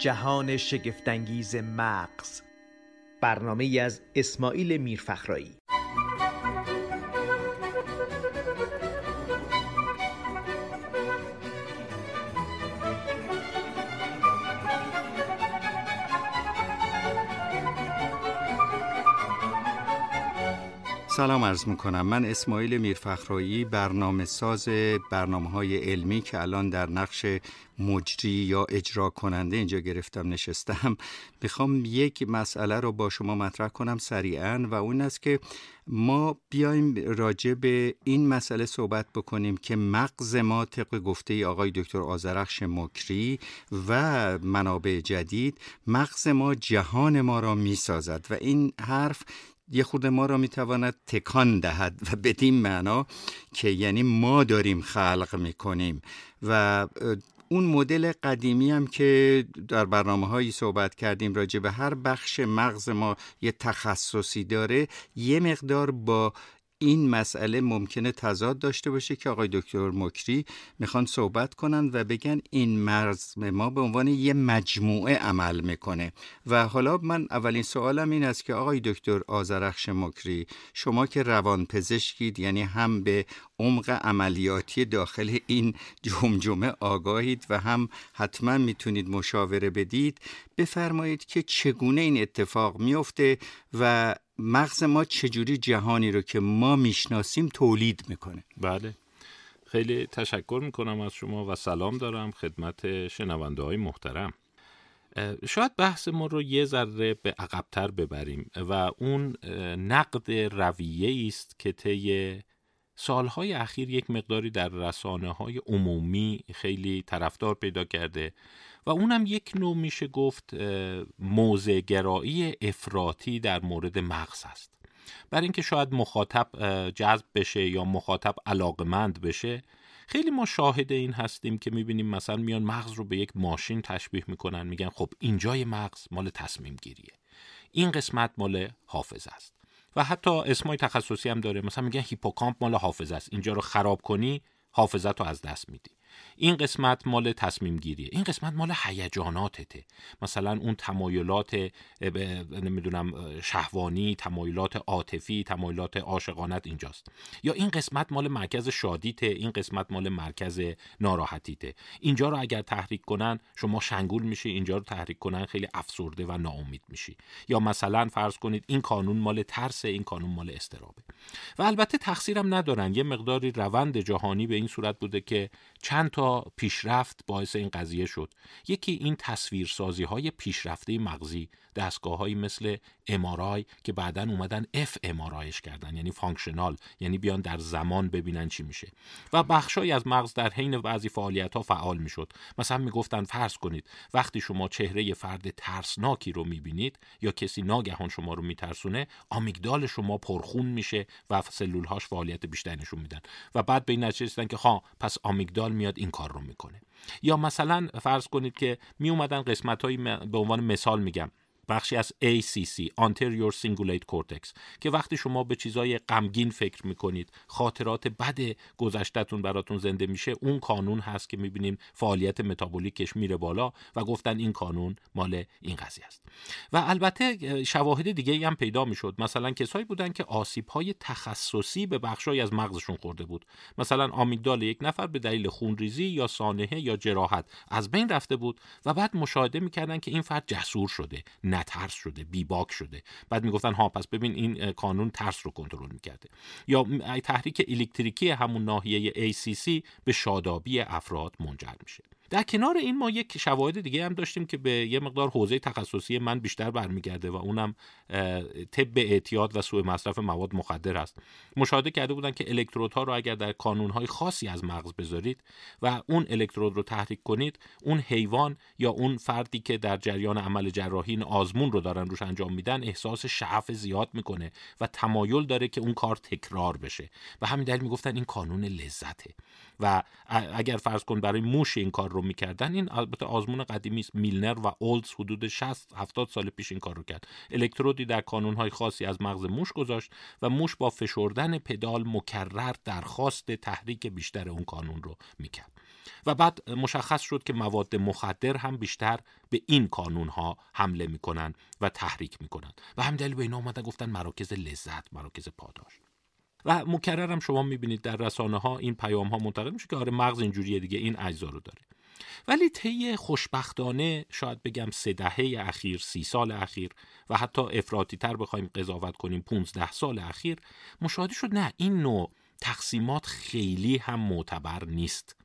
جهان شگفتانگیز مغز برنامه از اسماعیل میرفخرایی. سلام عرض می‌کنم. من اسماعیل میرفخرایی برنامه ساز برنامه های علمی که الان در نقش مجری یا اجرا کننده اینجا گرفتم نشستم. می‌خوام یک مسئله رو با شما مطرح کنم سریعا و اون است که ما بیایم راجع به این مسئله صحبت بکنیم که مغز ما طبق گفته آقای دکتر آزرخش مکری و منابع جدید مغز ما جهان ما را می‌سازد. و این حرف یه خود ما را می‌تواند تکان دهد و بدین معنا که یعنی ما داریم خلق می‌کنیم. و اون مدل قدیمی هم که در برنامه هایی صحبت کردیم راجع به هر بخش مغز ما یه تخصصی داره یه مقدار با این مسئله ممکنه تضاد داشته باشه که آقای دکتر مکری می‌خوان صحبت کنند و بگن این مرز ما به عنوان یه مجموعه عمل می‌کنه. و حالا من اولین سوالم این است که آقای دکتر آزرخش مکری شما که روان پزشکید یعنی هم به عمق عملیاتی داخل این جمجمه آگاهید و هم حتما می‌تونید مشاوره بدید بفرمایید که چگونه این اتفاق میفته و مغز ما چجوری جهانی رو که ما می‌شناسیم تولید می‌کنه؟ بله. خیلی تشکر می‌کنم از شما و سلام دارم خدمت شنونده های محترم شاید بحث ما رو یه ذره به عقبتر ببریم و اون نقد رویه است که طی سالهای اخیر یک مقداری در رسانه های عمومی خیلی طرفدار پیدا کرده. و اونم یک نوع میشه گفت موزه گرایی افراطی در مورد مغز است. برای اینکه شاید مخاطب جذب بشه یا مخاطب علاقمند بشه خیلی ما شاهد این هستیم که می‌بینیم مثلا میان مغز رو به یک ماشین تشبیه می‌کنن میگن خب اینجای مغز مال تصمیم گیریه. این قسمت مال حافظه است. و حتی اسمای تخصصی هم داره. مثلا میگن هیپوکامپ مال حافظه است. اینجا رو خراب کنی حافظت رو از دست میدی. این قسمت مال تصمیم گیریه این قسمت مال هیجاناتته. مثلا اون تمایلات نمی‌دونم شهوانی تمایلات عاطفی تمایلات عاشقانت اینجاست. یا این قسمت مال مرکز شادیته این قسمت مال مرکز ناراحتیته. اینجا رو اگر تحریک کنن شما شنگول میشی اینجا رو تحریک کنن خیلی افسرده و ناامید میشی. یا مثلا فرض کنید این کانون مال ترس این کانون مال اضطرابه و البته تقصیرم ندارن. یه مقداری روند جهانی به این صورت بوده که چند تا پیشرفت باعث این قضیه شد. یکی این تصویرسازی های پیشرفته مغزی دستگاه مثل MRI که بعدا اومدن fMRI ش کردن یعنی functional یعنی بیان در زمان ببینن چی میشه. و بخشای از مغز در حین بعضی فعالیت ها فعال می‌شد. مثلا می‌گفتن فرض کنید وقتی شما چهره فرد ترسناکی رو می‌بینید یا کسی ناگهان شما رو میترسونه آمیگدال شما پرخون میشه و سلول هاش فعالیت بیشتری نشون میدن. و بعد به این نتیجه که ها پس آمیگدال میاد این کار رو می‌کنه. یا مثلا فرض کنید که می اومدن قسمت هایی به عنوان مثال میگم. بخشی از ACC Anterior Cingulate Cortex که وقتی شما به چیزای غمگین فکر می‌کنید خاطرات بد گذشتهتون براتون زنده میشه اون قانون هست که می‌بینیم فعالیت متابولیکش میره بالا و گفتن این قانون مال این قضیه است. و البته شواهد دیگه هم پیدا می‌شد. مثلا کسایی بودن که آسیب های تخصصی به بخشای از مغزشون خورده بود. مثلا آمیگدال یک نفر به دلیل خونریزی یا سانحه یا جراحت از بین رفته بود و بعد مشاهده می‌کردن که این فرد جسور شده ترس شده بیباک شده. بعد می‌گفتن ها پس ببین این کانون ترس رو کنترل می‌کرده. یا تحریک الکتریکی همون ناحیه ACC به شادابی افراد منجر میشه. در کنار این ما یک شواهد دیگه هم داشتیم که به یه مقدار حوزه تخصصی من بیشتر برمیگرده و اونم طب اعتیاد و سوء مصرف مواد مخدر است مشاهده کرده بودن که الکترودها رو اگر در کانونهای خاصی از مغز بذارید و اون الکترود رو تحریک کنید اون حیوان یا اون فردی که در جریان عمل جراحی آزمون رو دارن روش انجام میدن احساس شعف زیاد می‌کنه و تمایل داره که اون کار تکرار بشه. و همین دلیل می‌گفتن این کانون لذته. و اگر فرض کن برای موش این کار رو می‌کردن. این البته آزمون قدیمی است. میلنر و اولز حدود 60 70 سال پیش این کار رو کرد. الکترودی در کانونهای خاصی از مغز موش گذاشت و موش با فشردن پدال مکرر درخواست تحریک بیشتر اون کانون رو می‌کرد. و بعد مشخص شد که مواد مخدر هم بیشتر به این کانون ها حمله می‌کنن و تحریک می‌کنن. و هم دلیل به اینا اومدن گفتن مراکز لذت مراکز پاداش. و مکرر هم شما می‌بینید در رسانه ها این پیام ها منتقل میشه که آره مغز اینجوریه دیگه این اجزا رو داره. ولی طی خوشبختانه شاید بگم سه دهه اخیر سی سال اخیر و حتی افراطی تر بخوایم قضاوت کنیم 15 سال اخیر مشاهده شد نه این نوع تقسیمات خیلی هم معتبر نیست.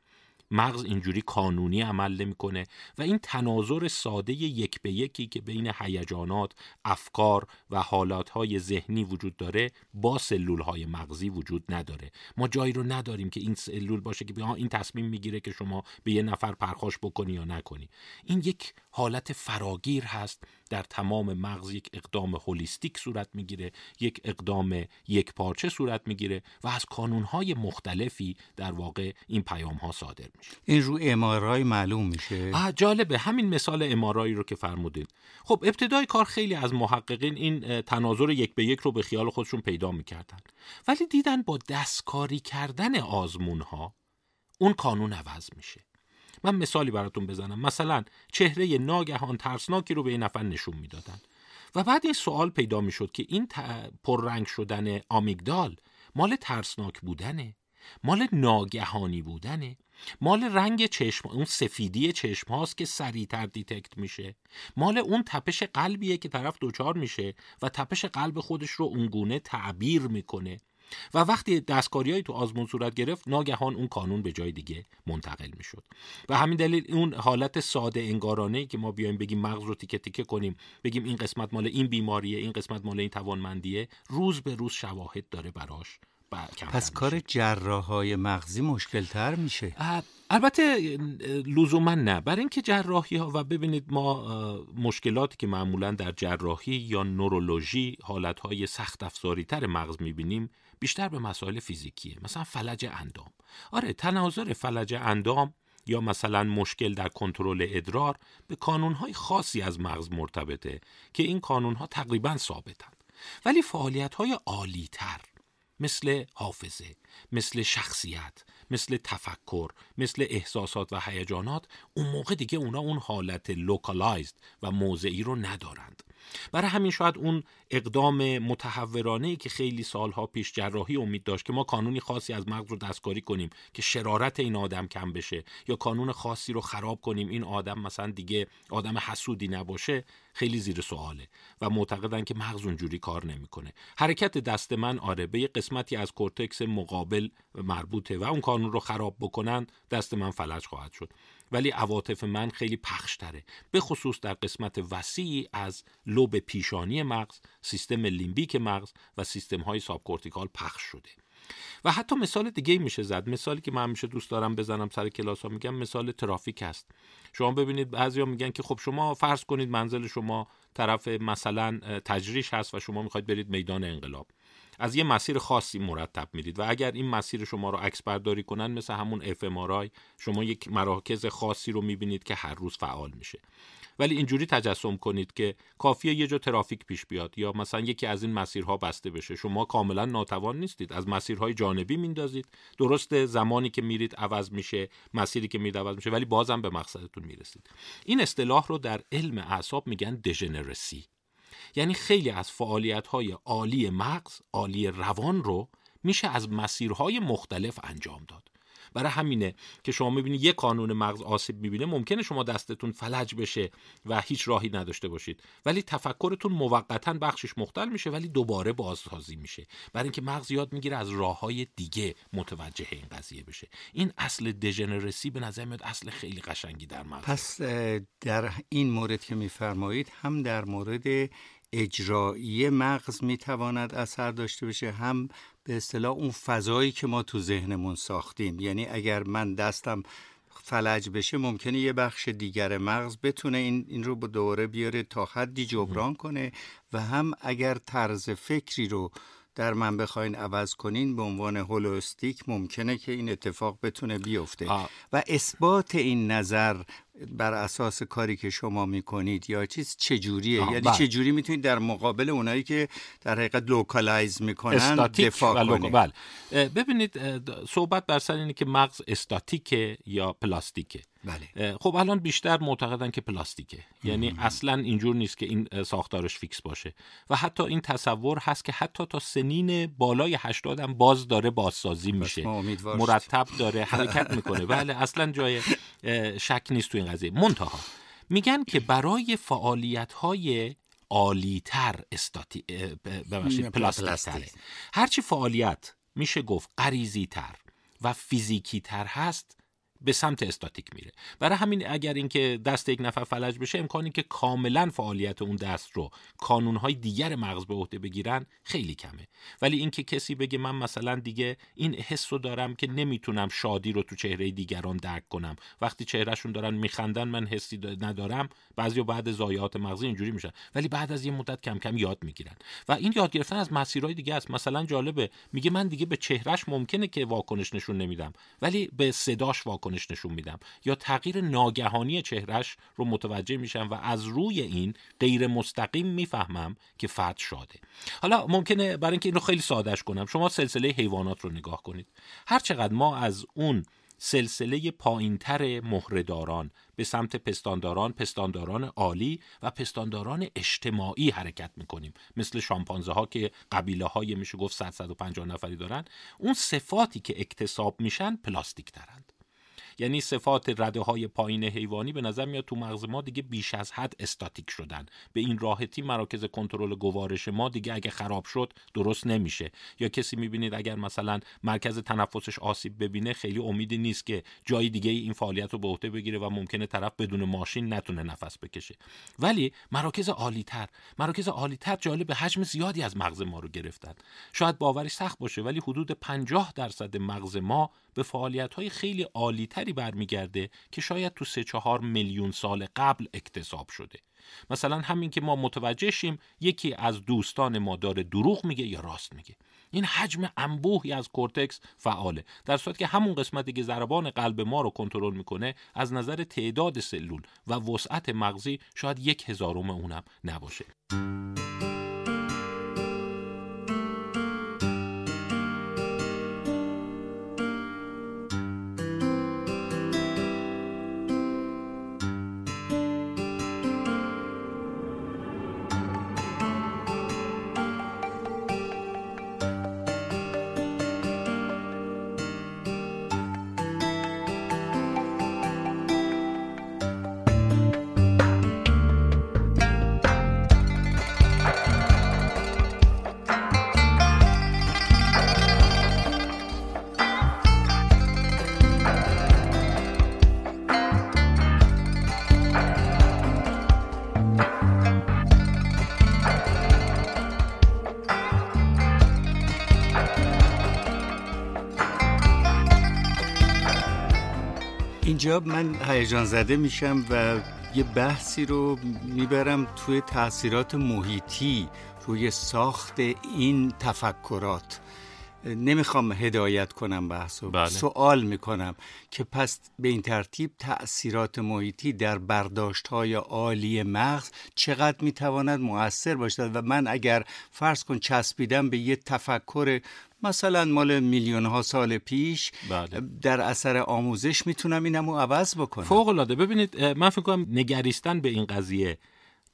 مغز اینجوری کانونی عمل نمی‌کنه و این تناظر ساده یک به یکی که بین هیجانات، افکار و حالاتهای ذهنی وجود داره با سلول های مغزی وجود نداره. ما جایی رو نداریم که این سلول باشه که این تصمیم می‌گیره که شما به یه نفر پرخاش بکنی یا نکنی. این یک حالت فراگیر هست در تمام مغز یک اقدام هولیستیک صورت می‌گیره یک اقدام یک پارچه صورت می‌گیره و از کانونهای مختلفی در واقع این پیام ها صادر میشه. این رو امارای معلوم میشه؟ آه جالبه. همین مثال امارایی رو که فرمودید خب ابتدای کار خیلی از محققین این تناظر یک به یک رو به خیال خودشون پیدا می‌کردن. ولی دیدن با دستکاری کردن آزمون ها اون کانون عوض میشه. من مثالی براتون بزنم. مثلا چهره ناگهان ترسناکی رو به این نفر نشون می‌دادن. و بعد این سوال پیدا می‌شد که این پررنگ شدن آمیگدال مال ترسناک بودنه؟ مال ناگهانی بودنه؟ مال رنگ چشم اون سفیدی چشم هاست که سریعتر detect میشه؟ مال اون تپش قلبیه که طرف دوچار میشه و تپش قلب خودش رو اونگونه تعبیر می‌کنه؟ و وقتی دستکاریهایی تو آزمون صورت گرفت ناگهان اون کانون به جای دیگه منتقل می‌شد. و همین دلیل اون حالت ساده انگارانه که ما بیایم بگیم مغز رو تیکه تیکه کنیم بگیم این قسمت مال این بیماریه این قسمت مال این توانمندیه روز به روز شواهد داره براش پس کار جراح مغزی مشکل تر میشه البته لزوما نه. برای اینکه جراحی ها و ببینید ما مشکلاتی که معمولا در جراحی یا نورولوژی حالت های سخت افزاری تر مغز می‌بینیم بیشتر به مسائل فیزیکیه. مثلا فلج اندام. آره تناظر فلج اندام یا مثلا مشکل در کنترل ادرار به کانونهای خاصی از مغز مرتبطه که این کانونها تقریبا ثابتند ولی فعالیت های عالی تر مثل حافظه مثل شخصیت مثل تفکر مثل احساسات و هیجانات اون موقع دیگه اونا اون حالت لوکالایزد و موضعی رو ندارند. برای همین شاید اون اقدام متحورانه که خیلی سالها پیش جراحی امید داشت که ما کانونی خاصی از مغز رو دستکاری کنیم که شرارت این آدم کم بشه یا کانون خاصی رو خراب کنیم این آدم مثلا دیگه آدم حسودی نباشه خیلی زیر سواله و معتقدن که مغز اونجوری کار نمی‌کنه. حرکت دست من آره به یه قسمتی از کورتکس مقابل مربوطه و اون کانون رو خراب بکنن دست من فلج خواهد شد. ولی عواطف من خیلی پخشتره. به خصوص در قسمت وسیعی از لوب پیشانی مغز سیستم limbic مغز و سیستم های subcortical پخش شده. و حتی مثال دیگه میشه زد. مثالی که من همیشه دوست دارم بزنم سر کلاس ها میگم مثال ترافیک هست. شما ببینید بعضیا میگن که خب شما فرض کنید منزل شما طرف مثلا تجریش هست و شما می‌خواید برید میدان انقلاب. از یه مسیر خاصی مرتب میرید و اگر این مسیر شما رو عکس برداری کنن مثل همون اف شما یک مراکز خاصی رو می‌بینید که هر روز فعال میشه. ولی اینجوری تجسم کنید که کافیه یه جا ترافیک پیش بیاد یا مثلا یکی از این مسیرها بسته بشه. شما کاملا ناتوان نیستید. از مسیرهای جانبی میندازید. درست زمانی که میرید عوض میشه مسیری که میرید عوض میشه ولی بازم به مقصدتون می‌رسید. این اصطلاح رو در علم اعصاب میگن دژنرسی یعنی خیلی از فعالیت های عالی مغز عالی روان رو میشه از مسیرهای مختلف انجام داد. برای همینه که شما می‌بینید یک قانون مغز آسیب می‌بینه ممکنه شما دستتون فلج بشه و هیچ راهی نداشته باشید. ولی تفکرتون موقتا بخشش مختل میشه ولی دوباره بازسازی میشه. برای اینکه مغز یاد می‌گیره از راه های دیگه متوجه این قضیه بشه. این اصل دژنرسی به نظر میاد اصل خیلی قشنگی در مغز پس در این مورد که میفرمایید هم در مورد اجرایی مغز می‌تواند اثر داشته باشه هم به اصطلاح اون فضایی که ما تو ذهنمون ساختیم. یعنی اگر من دستم فلج بشه ممکنه یه بخش دیگر مغز بتونه این, این رو دوباره بیاره تا حدی جبران کنه و هم اگر طرز فکری رو در من بخواین عوض کنین به عنوان holistic ممکنه که این اتفاق بتونه بیفته. و اثبات این نظر بر اساس کاری که شما می‌کنید یا چیز چجوریه؟ یعنی بله. چجوری می‌تونید در مقابل اونایی که در حقیقت localize می‌کنن دفاع کنید؟ بله. ببینید صحبت بر سر اینه که مغز استاتیکه یا پلاستیکه. بله. خب الان بیشتر معتقدن که پلاستیکه. یعنی اصلا اینجور نیست که این ساختارش fix باشه. و حتی این تصور هست که حتی تا سنین بالای 80 هم باز داره بازسازی میشه. مرتب داره حرکت می‌کنه. بله اصلا جای شک نیست تو این قضیه. منتها میگن که برای فعالیت های عالیتر استاتی ببخشید پلاستیک. هرچی فعالیت میشه گفت غریزی تر و فیزیکی تر هست به سمت استاتیک میره. برای همین اگر اینکه دست یک نفر فلج بشه امکانی که کاملا فعالیت اون دست رو کانونهای دیگر مغز به عهده بگیرن خیلی کمه. ولی اینکه کسی بگه من مثلا دیگه این حس رو دارم که نمی‌تونم شادی رو تو چهره دیگران درک کنم. وقتی چهرهشون دارن میخندن من حسی ندارم. بعضی بعد ضایعات مغزی اینجوری میشن. ولی بعد از یه مدت کم کم یاد می‌گیرن. و این یاد گرفتن از مسیرهای دیگه است. مثلا جالبه میگه من دیگه به چهرهش ممکنه که واکنش نشون نمیدم. ولی به صداش واکنش نشون میدم. یا تغییر ناگهانی چهرش رو متوجه میشم و از روی این غیر مستقیم می‌فهمم که فرد شاده. حالا ممکنه برای اینکه این رو خیلی سادهش کنم شما سلسله حیوانات رو نگاه کنید. هر چقدر ما از اون سلسله پایینتر مهرهداران به سمت پستانداران، پستانداران عالی و پستانداران اجتماعی حرکت می‌کنیم. مثل شامپانزه ها که قبیله های میشه گفت 100 150 نفری دارن. اون صفاتی که اکتساب میشن پلاستیک ترند یعنی صفات رده های پایین حیوانی به نظر میاد تو مغز ما دیگه بیش از حد استاتیک شدن. به این راحتی مراکز کنترل گوارش ما دیگه اگه خراب شد درست نمیشه. یا کسی می‌بینید اگر مثلا مرکز تنفسش آسیب ببینه خیلی امیدی نیست که جای دیگه این فعالیت رو به عهده بگیره و ممکنه طرف بدون ماشین نتونه نفس بکشه. ولی مراکز عالیتر مراکز عالیتر جالب به حجم زیادی از مغز ما رو گرفتن. شاید باورش سخت باشه ولی حدود 50 درصد مغز ما به فعالیت های خیلی عالیتری برمیگرده که شاید تو سه چهار میلیون سال قبل اکتساب شده. مثلا همین که ما متوجه شیم یکی از دوستان ما داره دروغ میگه یا راست میگه. این حجم انبوهی از کورتکس فعاله در صورتی که همون قسمتی که ضربان قلب ما رو کنترل می‌کنه از نظر تعداد سلول و وسعت مغزی شاید یک هزارم اونم نباشه. اینجا من هیجان زده میشم و یه بحثی رو می‌برم توی تاثیرات محیطی روی ساخت این تفکرات نمی‌خوام هدایت کنم بحث و بله. سوال می‌کنم که پس به این ترتیب تأثیرات محیطی در برداشت های عالی مغز چقدر می‌تواند مؤثر باشد و من اگر فرض کن چسبیدم به یه تفکر مثلا مال میلیون ها سال پیش بله. در اثر آموزش می‌تونم اینمو عوض بکنم. فوق العاده ببینید من فکر کنم نگریستن به این قضیه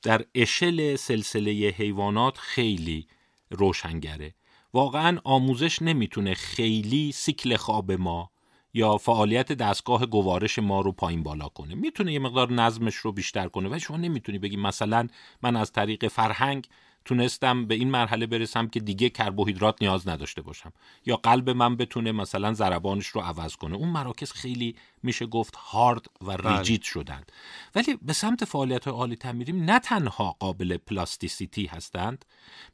در اشل سلسله حیوانات خیلی روشنگره. واقعا آموزش نمی‌تونه خیلی سیکل خواب ما یا فعالیت دستگاه گوارش ما رو پایین بالا کنه. می‌تونه یه مقدار نظمش رو بیشتر کنه و شما نمی‌تونی بگی مثلا من از طریق فرهنگ تونستم به این مرحله برسم که دیگه کربوهیدرات نیاز نداشته باشم. یا قلب من بتونه مثلا ضربانش رو عوض کنه. اون مراکز خیلی میشه گفت هارد و بله. ریجید شدند. ولی به سمت فعالیت های عالی میریم نه تنها قابل پلاستیسیتی هستند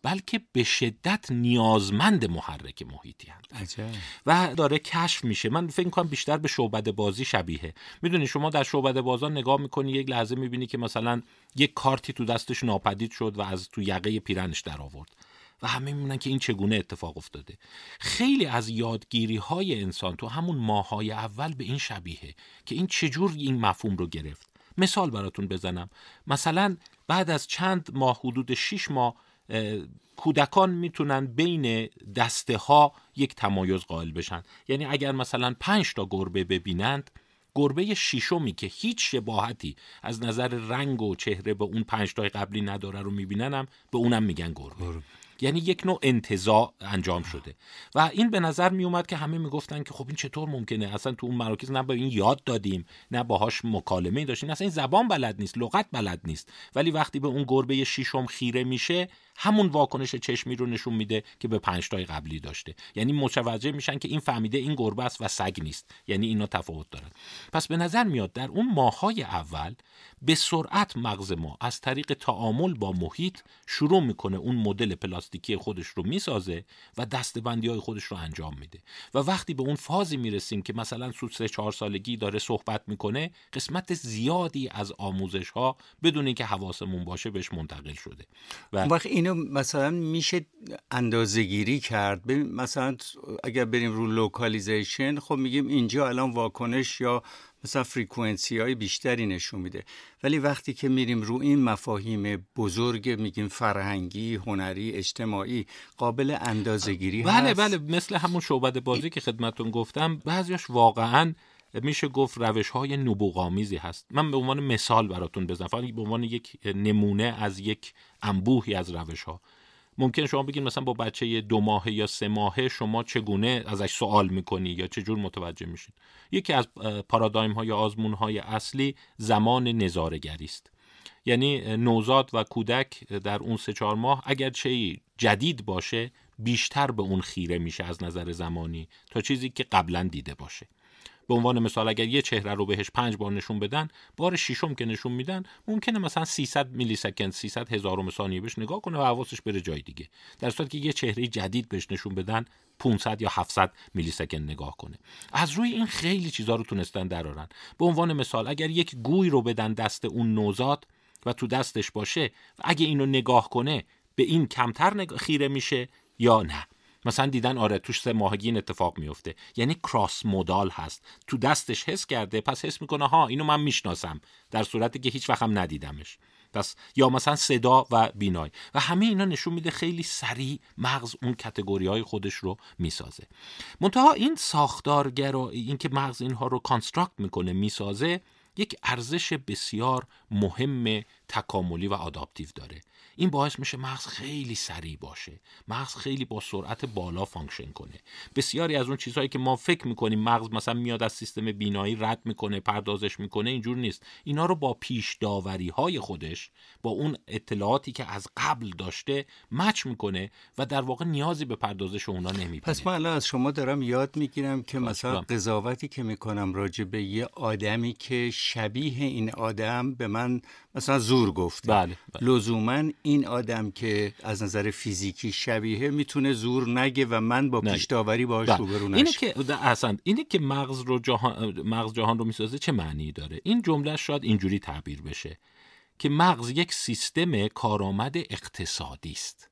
بلکه به شدت نیازمند محرک محیطی هستند. و داره کشف میشه. من فکر کنم بیشتر به شعبده بازی شبیه. می‌دونی شما در شعبده بازان نگاه می‌کنی یک لحظه می‌بینی که مثلا یک کارتی تو دستش ناپدید شد و از تو یقه پیرنش در آورد و همه میمونن که این چگونه اتفاق افتاده. خیلی از یادگیری های انسان تو همون ماهای اول به این شبیه که این چجور این مفهوم رو گرفت. مثال براتون بزنم. مثلا بعد از چند ماه حدود 6 ماه کودکان می‌تونن بین دسته ها یک تمایز قائل بشن. یعنی اگر مثلا پنج تا گربه ببینند گربه شیشمی که هیچ شباهتی از نظر رنگ و چهره به اون پنج تای قبلی نداره رو میبیننم به اونم میگن گربه. یعنی یک نوع انتزاع انجام شده. و این به نظر می اومد که همه می‌گفتن که خب این چطور ممکنه؟ اصلا تو اون مراکز نه به این یاد دادیم نه باهاش مکالمه داشتیم. اصلا این زبان بلد نیست لغت بلد نیست. ولی وقتی به اون گربه شیشم خیره میشه همون واکنش چشمی رو نشون میده که به پنج تای قبلی داشته. یعنی متوجه میشن که این فهمیده این گربه است و سگ نیست. یعنی اینا تفاوت دارن. پس به نظر میاد در اون ماهای اول به سرعت مغز ما از طریق تعامل با محیط شروع می‌کنه اون مدل پلاستیکی خودش رو می‌سازه و دسته‌بندی های خودش رو انجام میده. و وقتی به اون فازی می‌رسیم که مثلا حدود سه چهار سالگی داره صحبت می‌کنه قسمت زیادی از آموزش ها بدون اینکه حواسمون باشه بهش منتقل شده. و وقت اینو مثلا میشه اندازهگیری کرد. مثلا اگر بریم رو localization خب میگیم اینجا الان واکنش یا مثلا frequency های بیشتری نشون میده. ولی وقتی که میریم رو این مفاهیم بزرگ میگیم فرهنگی هنری اجتماعی قابل اندازهگیری بله هست. بله مثل همون شعبد بازی که خدمتون گفتم بعضیاش واقعا میشه گفت روش های نبوغامیزی هست. من به عنوان مثال براتون بزنم. به عنوان یک نمونه از یک انبوهی از روش ها ممکن شما بگید مثلا با بچه دو ماهه یا سه ماهه شما چگونه ازش سوال می‌کنی یا چجور متوجه میشید؟ یکی از پارادایم های آزمون های اصلی زمان نظارگری است. یعنی نوزاد و کودک در اون سه چهار ماه اگر چه جدید باشه بیشتر به اون خیره میشه از نظر زمانی تا چیزی که قبلا دیده باشه. به عنوان مثال اگر یه چهره رو بهش پنج بار نشون بدن بار ششم که نشون میدن ممکنه مثلا 300 میلی سکند 300 هزارم ثانیه بهش نگاه کنه و حواسش بره جای دیگه. در صورتی که یه چهره جدید بهش نشون بدن 500 یا 700 میلی سکند نگاه کنه. از روی این خیلی چیزا رو تونستن درارن به عنوان مثال اگر یک گوی رو بدن دست اون نوزاد و تو دستش باشه و اگه اینو نگاه کنه به این کمتر خیره میشه یا نه؟ مثلا دیدن آره توش سه ماهگی اتفاق میفته. یعنی کراس مودال هست. تو دستش حس کرده پس حس می‌کنه ها اینو من می‌شناسم. در صورتی که هیچ وقتم ندیدمش. پس یا مثلا صدا و بینای. و همه اینا نشون میده خیلی سریع مغز اون کتگوری های خودش رو می‌سازه. منتها این ساختارگرایی که مغز اینها رو construct می‌کنه می‌سازه یک ارزش بسیار مهم تکاملی و adaptive داره. این باعث میشه مغز خیلی سریع باشه. مغز خیلی با سرعت بالا function کنه. بسیاری از اون چیزهایی که ما فکر می‌کنیم مغز مثلا میاد از سیستم بینایی رد می‌کنه پردازش می‌کنه اینجور نیست. اینا رو با پیش داوری های خودش با اون اطلاعاتی که از قبل داشته مچ می‌کنه و در واقع نیازی به پردازش اونا نمی‌بینه. پس من الان از شما دارم یاد می‌گیرم که مثلا قضاوتی که می‌کنم راجع به یه آدمی که شبیه این آدم به من مثلا زور گفته بله, بله. لزوما این آدم که از نظر فیزیکی شبیه می‌تونه زور نگه و من با پیش داوری باهاش بله. روبرو اینه که اصلا اینه که مغز رو جهان مغز جهان رو می‌سازه چه معنی داره؟ این جمله شاید اینجوری تعبیر بشه که مغز یک سیستم کارآمد اقتصادی است.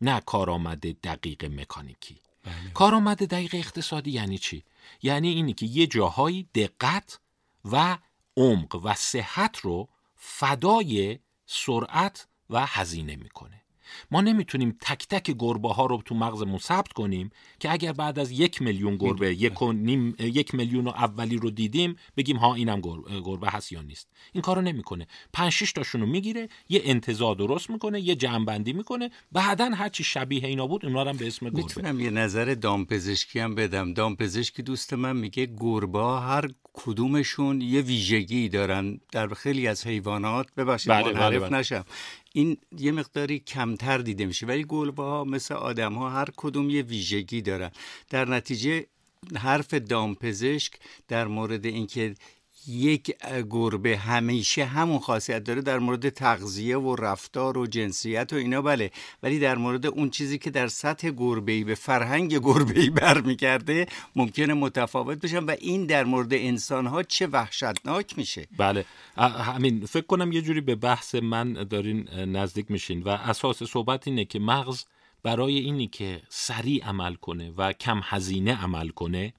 نه کارآمد دقیق مکانیکی. بله. کارآمد دقیق اقتصادی یعنی چی؟ یعنی اینی که یه جاهایی دقت و عمق و صحت رو فدای سرعت و هزینه می‌کنه. ما نمی‌تونیم تک تک گربه ها رو تو مغزمون ثبت کنیم که اگر بعد از یک میلیون گربه یک, نیم، یک میلیون اولی رو دیدیم بگیم ها اینم گربه هست یا نیست. این کارو نمی‌کنه. 5 6 تاشون رو می‌گیره یه انتظار درست می‌کنه یه جمعبندی می‌کنه. بعدا هر چی شبیه اینا بود اونا هم به اسم گربه. می‌تونم یه نظر دامپزشکی هم بدم. دامپزشکی دوست من میگه گربه هر کدومشون یه ویژگی دارن در خیلی از حیوانات؟ ببخشید بله, بله, بله. نشم. این یه مقداری کمتر دیده میشه ولی گلبه ها مثل آدم ها هر کدوم یه ویژگی دارن. در نتیجه حرف دامپزشک در مورد اینکه یک گربه همیشه همون خاصیت داره در مورد تغذیه و رفتار و جنسیت و اینا بله. ولی در مورد اون چیزی که در سطح گربه‌ای به فرهنگ گربه‌ای برمیگرده ممکنه متفاوت بشن و این در مورد انسان ها چه وحشتناک میشه. بله. همین. فکر کنم یه جوری به بحث من دارین نزدیک میشین و اساس صحبت اینه که مغز برای اینی که سریع عمل کنه و کم هزینه عمل کنه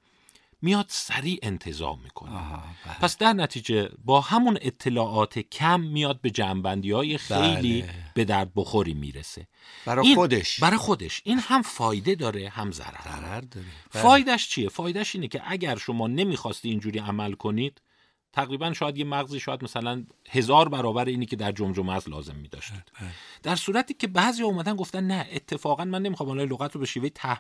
میاد سریع انتظام می‌کنه. بله. پس در نتیجه با همون اطلاعات کم میاد به جنبندی های خیلی بله. به درد بخوری می‌رسه. برای این- خودش. برای خودش. این هم فایده داره هم ضرر. ضرر داره. بله. فایدهش چیه؟ فایدهش اینه که اگر شما نمی‌خواستی اینجوری عمل کنید تقریبا شاید یه مغزی شاید مثلا هزار برابر اینی که در جمجمه از لازم میداشتید. بله. در صورتی که بعضی اومدن گفتن نه اتفاقا من نمی‌خوام الان لغت رو به شیوه تح...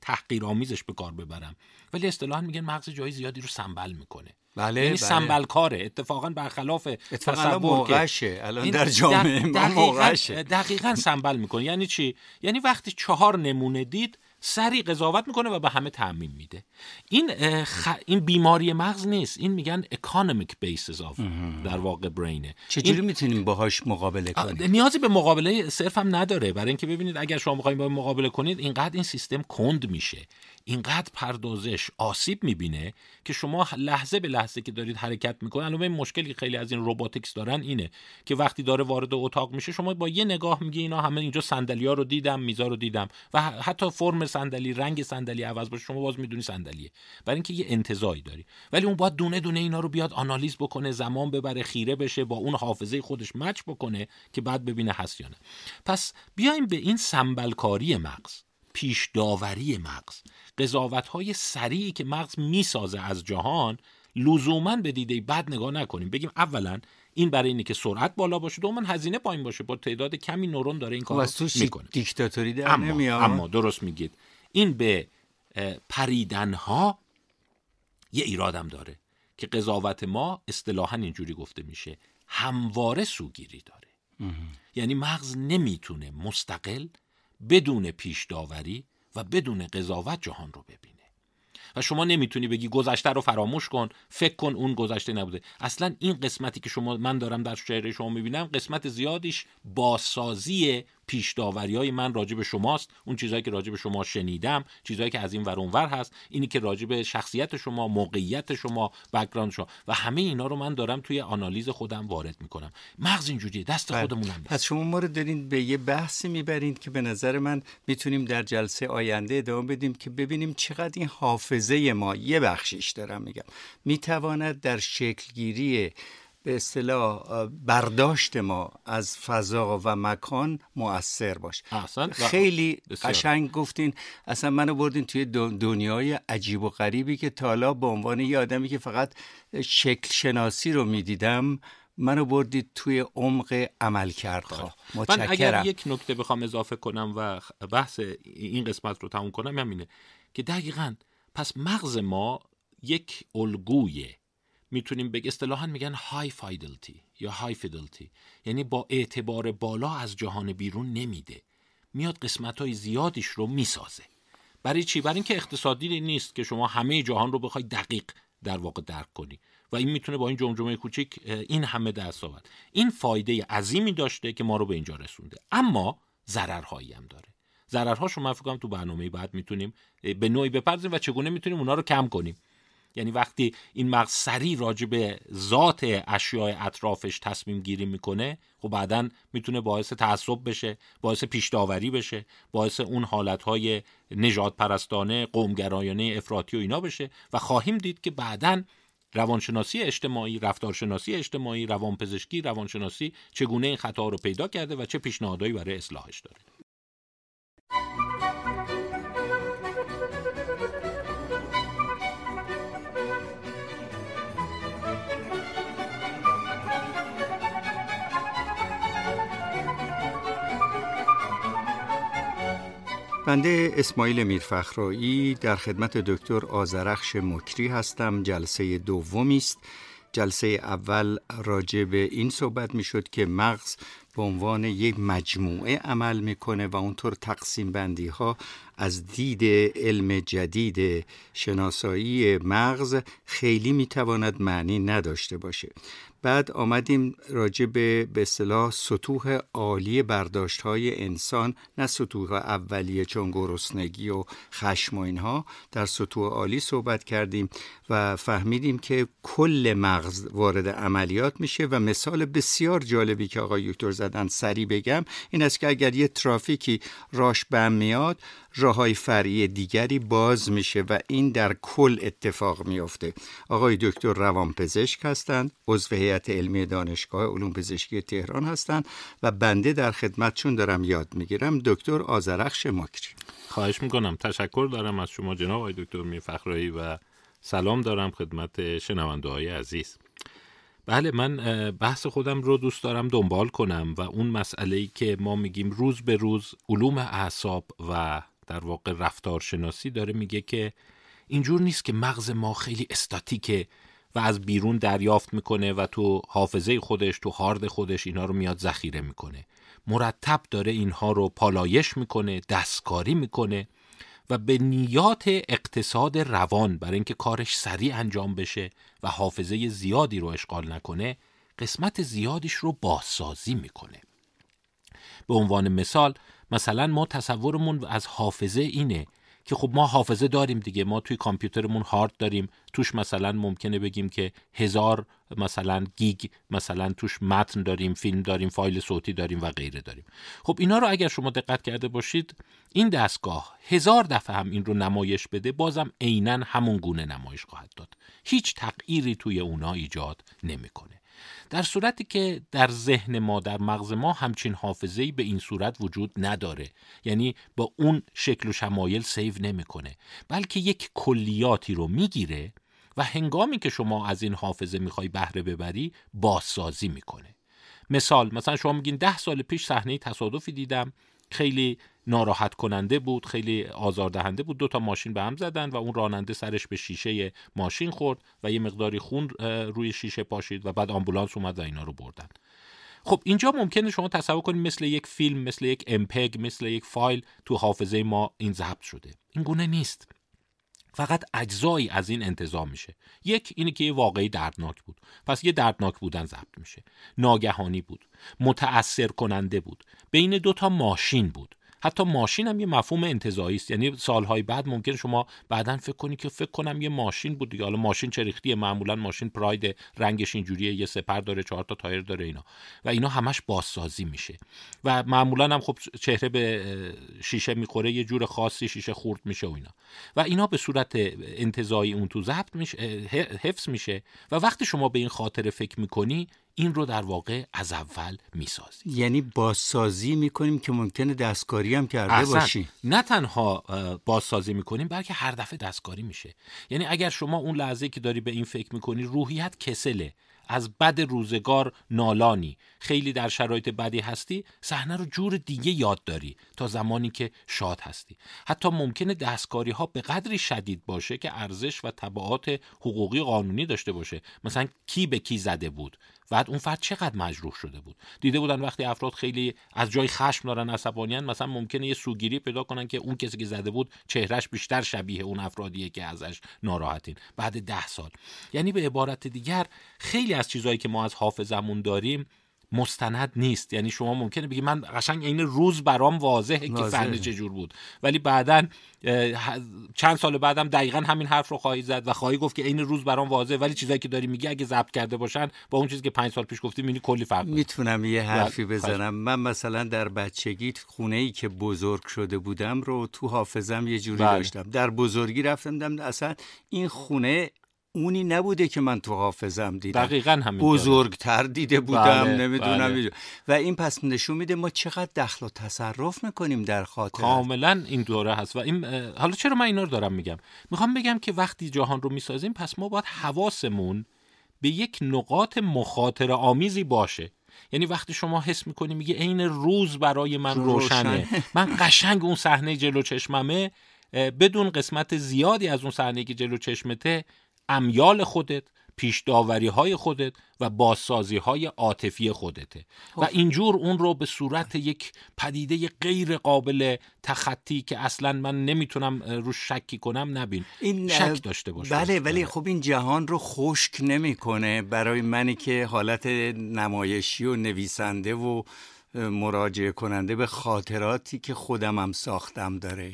تحقیرآمیزش به کار ببرم. ولی اصطلاحا میگن مغز جای زیادی رو سنبل می‌کنه. بله یعنی بله. سنبل کاره. اتفاقا برخلاف تصور که الان در جامعه دقیقاً- دقیقاً سنبل می‌کنه. یعنی چی؟ یعنی وقتی چهار نمونه دید سریع قضاوت می‌کنه و به همه تعمیم میده. این خ... این بیماری مغز نیست. این میگن economic basis of در واقع برینه چجوری می‌تونیم باهاش مقابله کنیم؟ نیازی به مقابله صرف هم نداره. برای اینکه ببینید اگر شما می‌خواین با این مقابله کنید اینقدر این سیستم کند میشه. اینقدر پردازش آسیب می‌بینه که شما لحظه به لحظه که دارید حرکت می‌کنید الان این مشکلی که خیلی از این روباتیکس دارن اینه که وقتی داره وارد اتاق میشه شما با یه نگاه میگی اینا همه اینجا صندلی ها رو دیدم میزا رو دیدم و حتی فرم صندلی رنگ صندلی عوض باشه شما باز می‌دونی صندلیه. برای اینکه یه انتظایی داری. ولی اون باید دونه دونه اینا رو بیاد آنالیز بکنه زمان ببره خیره بشه با اون حافظه خودش مچ بکنه که بعد ببینه هست یا نه. پس بیایم به این سنبلکاری مغز پیش داوری مغز. قضاوت های سریعی که مغز می‌سازه از جهان لزوما به دیده بد نگاه نکنیم. بگیم اولا این برای اینه که سرعت بالا باشه دوما هزینه پایین باشه. با تعداد کمی نورون داره این کار از توش می‌کنه. دیکتاتوری در اما, نمیاد؟ اما درست میگید. این به اه، پریدنها یه ایرادم داره که قضاوت ما اصطلاحا اینجوری گفته میشه همواره سوگیری داره. یعنی مغز نمی‌تونه مستقل بدون پیش داوری و بدون قضاوت جهان رو ببینه. و شما نمی‌تونی بگی گذشته رو فراموش کن فکر کن اون گذشته نبوده. اصلا این قسمتی که شما من دارم در چهره شما می‌بینم قسمت زیادیش بازسازی پیش داوری های من راجع به شماست اون چیزهایی که راجع به شما شنیدم چیزهایی که از این ور اونور هست اینی که راجع به شخصیت شما موقعیت شما background شما و همه اینا رو من دارم توی آنالیز خودم وارد می‌کنم مغز اینجوریه دست بله. خودمونم. پس شما ما رو دارین به یه بحثی می‌برین که به نظر من می‌تونیم در جلسه آینده ادامه بدیم که ببینیم چقدر این حافظه ما یه بخشیش دارم میگم می‌تواند در شکلگیری به اصطلاح برداشت ما از فضا و مکان مؤثر باشه خیلی بسیار. قشنگ گفتین. اصلا منو بردین توی دن- دنیای عجیب و غریبی که تالا به عنوان یه آدمی که فقط شکل شناسی رو می‌دیدم منو بردید توی عمق عمل کردها من اگر یک نکته بخوام اضافه کنم و بحث این قسمت رو تموم کنم همینه که دقیقا پس مغز ما یک الگویه. می‌تونیم بگه اصطلاحا میگن های فایدلتی یا های فیدلتی یعنی با اعتبار بالا از جهان بیرون نمیده. میاد قسمت های زیادیش رو می‌سازه. برای چی؟ برای اینکه اقتصادی نیست که شما همه جهان رو بخوای دقیق در واقع درک کنی. و این می‌تونه با این جمجمه کوچیک این همه دست آورد. این فایده عظیمی داشته که ما رو به اینجا رسونده. اما ضررهایی هم داره. ضررهاش رو من فکر تو برنامه بعد می‌تونیم به نوعی بپردازیم و چگونه می‌تونیم اونا رو کم کنیم. یعنی وقتی این مغز سریع راجع به ذات اشیاء اطرافش تصمیم گیری می‌کنه خب بعدا می‌تونه باعث تعصب بشه باعث پیش داوری بشه باعث اون حالتهای نجات پرستانه قومگرایانه افراطی و اینا بشه و خواهیم دید که بعدا روانشناسی اجتماعی رفتارشناسی اجتماعی روانپزشکی روانشناسی چگونه این خطا رو پیدا کرده و چه پیشنهادهایی برای اصلاحش داره. بنده اسماعیل میرفخرایی در خدمت دکتر آزرخش مکری هستم. جلسه دومی است جلسه اول راجع به این صحبت می شد که مغز به عنوان یک مجموعه عمل می‌کنه و اونطور تقسیم بندی ها از دید علم جدید شناسایی مغز خیلی می‌تواند معنی نداشته باشه. بعد آمدیم راجع به به اصطلاح سطوح عالی برداشت های انسان نه سطوح اولیه چون گرسنگی و خشم و اینها. در سطوح عالی صحبت کردیم و فهمیدیم که کل مغز وارد عملیات میشه و مثال بسیار جالبی که آقای دکتر زدن سری بگم این است که اگر یه ترافیکی راش بم میاد راه های فرعی دیگری باز میشه و این در کل اتفاق میافته. آقای دکتر روانپزشک هستند عضو هیئت علمی دانشگاه علوم پزشکی تهران هستند و بنده در خدمتشون دارم یاد می‌گیرم دکتر آزرخش مکری. خواهش می‌کنم. تشکر دارم از شما جناب آقای دکتر میرفخرایی و سلام دارم خدمت شنونده های عزیز. بله من بحث خودم رو دوست دارم دنبال کنم و اون مسئله ای که ما میگیم روز به روز علوم اعصاب و در واقع رفتارشناسی داره میگه که اینجور نیست که مغز ما خیلی استاتیکه و از بیرون دریافت می‌کنه و تو حافظه خودش تو هارد خودش اینا رو میاد ذخیره می‌کنه. مرتب داره اینها رو پالایش می‌کنه دستکاری می‌کنه. و به نیات اقتصاد روان برای اینکه کارش سریع انجام بشه و حافظه زیادی رو اشغال نکنه قسمت زیادیش رو بازسازی می‌کنه. به عنوان مثال مثلا ما تصورمون از حافظه اینه که خب ما حافظه داریم دیگه. ما توی کامپیوترمون هارد داریم. توش مثلا ممکنه بگیم که هزار مثلا گیگ مثلا توش متن داریم فیلم داریم فایل صوتی داریم و غیره داریم. خب اینا رو اگر شما دقت کرده باشید این دستگاه هزار دفعه هم این رو نمایش بده بازم عینا همون گونه نمایش خواهد داد. هیچ تغییری توی اونا ایجاد نمی‌کنه. در صورتی که در ذهن ما در مغز ما همچین حافظه‌ای به این صورت وجود نداره. یعنی با اون شکل و شمایل save نمی‌کنه. بلکه یک کلیاتی رو می‌گیره و هنگامی که شما از این حافظه می‌خوای بهره ببری بازسازی می‌کنه. مثال مثلا شما میگین ده سال پیش صحنه تصادفی دیدم. خیلی ناراحت کننده بود خیلی آزاردهنده بود. دو تا ماشین به هم زدن و اون راننده سرش به شیشه ماشین خورد و یه مقداری خون روی شیشه پاشید و بعد آمبولانس اومد و اینا رو بردن. خب اینجا ممکنه شما تصور کنید مثل یک فیلم مثل یک امپگ مثل یک فایل تو حافظه ما این ضبط شده. این گونه نیست. فقط اجزایی از این انتظام میشه. یک اینه که یه واقعی دردناک بود. پس یه دردناک بودن ضبط میشه. ناگهانی بود. متأثر کننده بود. بین دو تا ماشین بود. حتی ماشین هم یه مفهوم انتظایی است. یعنی سالهای بعد ممکن شما بعدا فکر کنی که فکر کنم یه ماشین بود دیگه. حالا ماشین چریختیه معمولا ماشین پراید رنگش اینجوریه. یه سپر داره چهار تا تایر داره اینا. و اینا همش بازسازی میشه. و معمولا هم خب چهره به شیشه می‌خوره یه جور خاصی شیشه خورد میشه و اینا. و اینا به صورت انتظایی اون تو ضبط میشه حفظ میشه. و وقتی شما به این خاطره فکر می‌کنی این رو در واقع از اول می‌سازیم یعنی بازسازی می‌کنیم که ممکنه دستکاری هم کرده باشی. نه تنها بازسازی می‌کنیم بلکه هر دفعه دستکاری میشه. یعنی اگر شما اون لحظه که داری به این فکر می‌کنی روحیت کسله. از بد روزگار نالانی. خیلی در شرایط بدی هستی صحنه رو جور دیگه یاد داری تا زمانی که شاد هستی. حتی ممکنه دستکاری ها به قدری شدید باشه که ارزش و طبعات حقوقی قانونی داشته باشه. مثلا کی به کی زده بود. بعد اون فرد چقدر مجروح شده بود؟ دیده بودن وقتی افراد خیلی از جای خشم دارن عصبانیان مثلا ممکنه یه سوگیری پیدا کنن که اون کسی که زده بود چهرش بیشتر شبیه اون افرادیه که ازش ناراحتین بعد ده سال. یعنی به عبارت دیگر خیلی از چیزهایی که ما از حافظمون داریم مستند نیست. یعنی شما ممکنه بگی من قشنگ این روز برام واضحه که صحنه چجور بود. ولی بعدا چند سال بعدم دقیقا همین حرف رو خواهی زد و خواهی گفت که این روز برام واضحه. ولی چیزایی که داری میگی اگه ضبط کرده باشن با اون چیزی که پنج سال پیش گفتی می‌بینی کلی فرق می‌تونم یه حرفی بزنم. من مثلا در بچگی خونه ای که بزرگ شده بودم رو تو حافظم یه جوری بله. داشتم. در بزرگی رفتم دم اصلا این خونه اونی نبوده که من تو حافظم دیدم. دقیقا همین بزرگتر دیده بودم بله، نمی‌دونم بله. و این پس نشون میده ما چقدر دخل و تصرف می‌کنیم در خاطر. کاملا این دوره هست. و این حالا چرا من اینا رو دارم میگم؟ می‌خوام بگم که وقتی جهان رو می‌سازیم پس ما باید حواسمون به یک نقاط مخاطر آمیزی باشه. یعنی وقتی شما حس می‌کنی میگه عین روز برای من روشنه. من قشنگ اون صحنه جلو چشممه. بدون قسمت زیادی از اون صحنه که جلو چشمته امیال خودت پیش های خودت و بازسازی های عاطفی خودته. و خب. اینجور اون رو به صورت یک پدیده غیر قابل تخطی که اصلا من نمی‌تونم روش شکی کنم نبین. این شک داشته باشه بله ولی خب این جهان رو خشک نمی‌کنه برای منی که حالت نمایشی و نویسنده و مراجعه کننده به خاطراتی که خودم هم ساختم داره.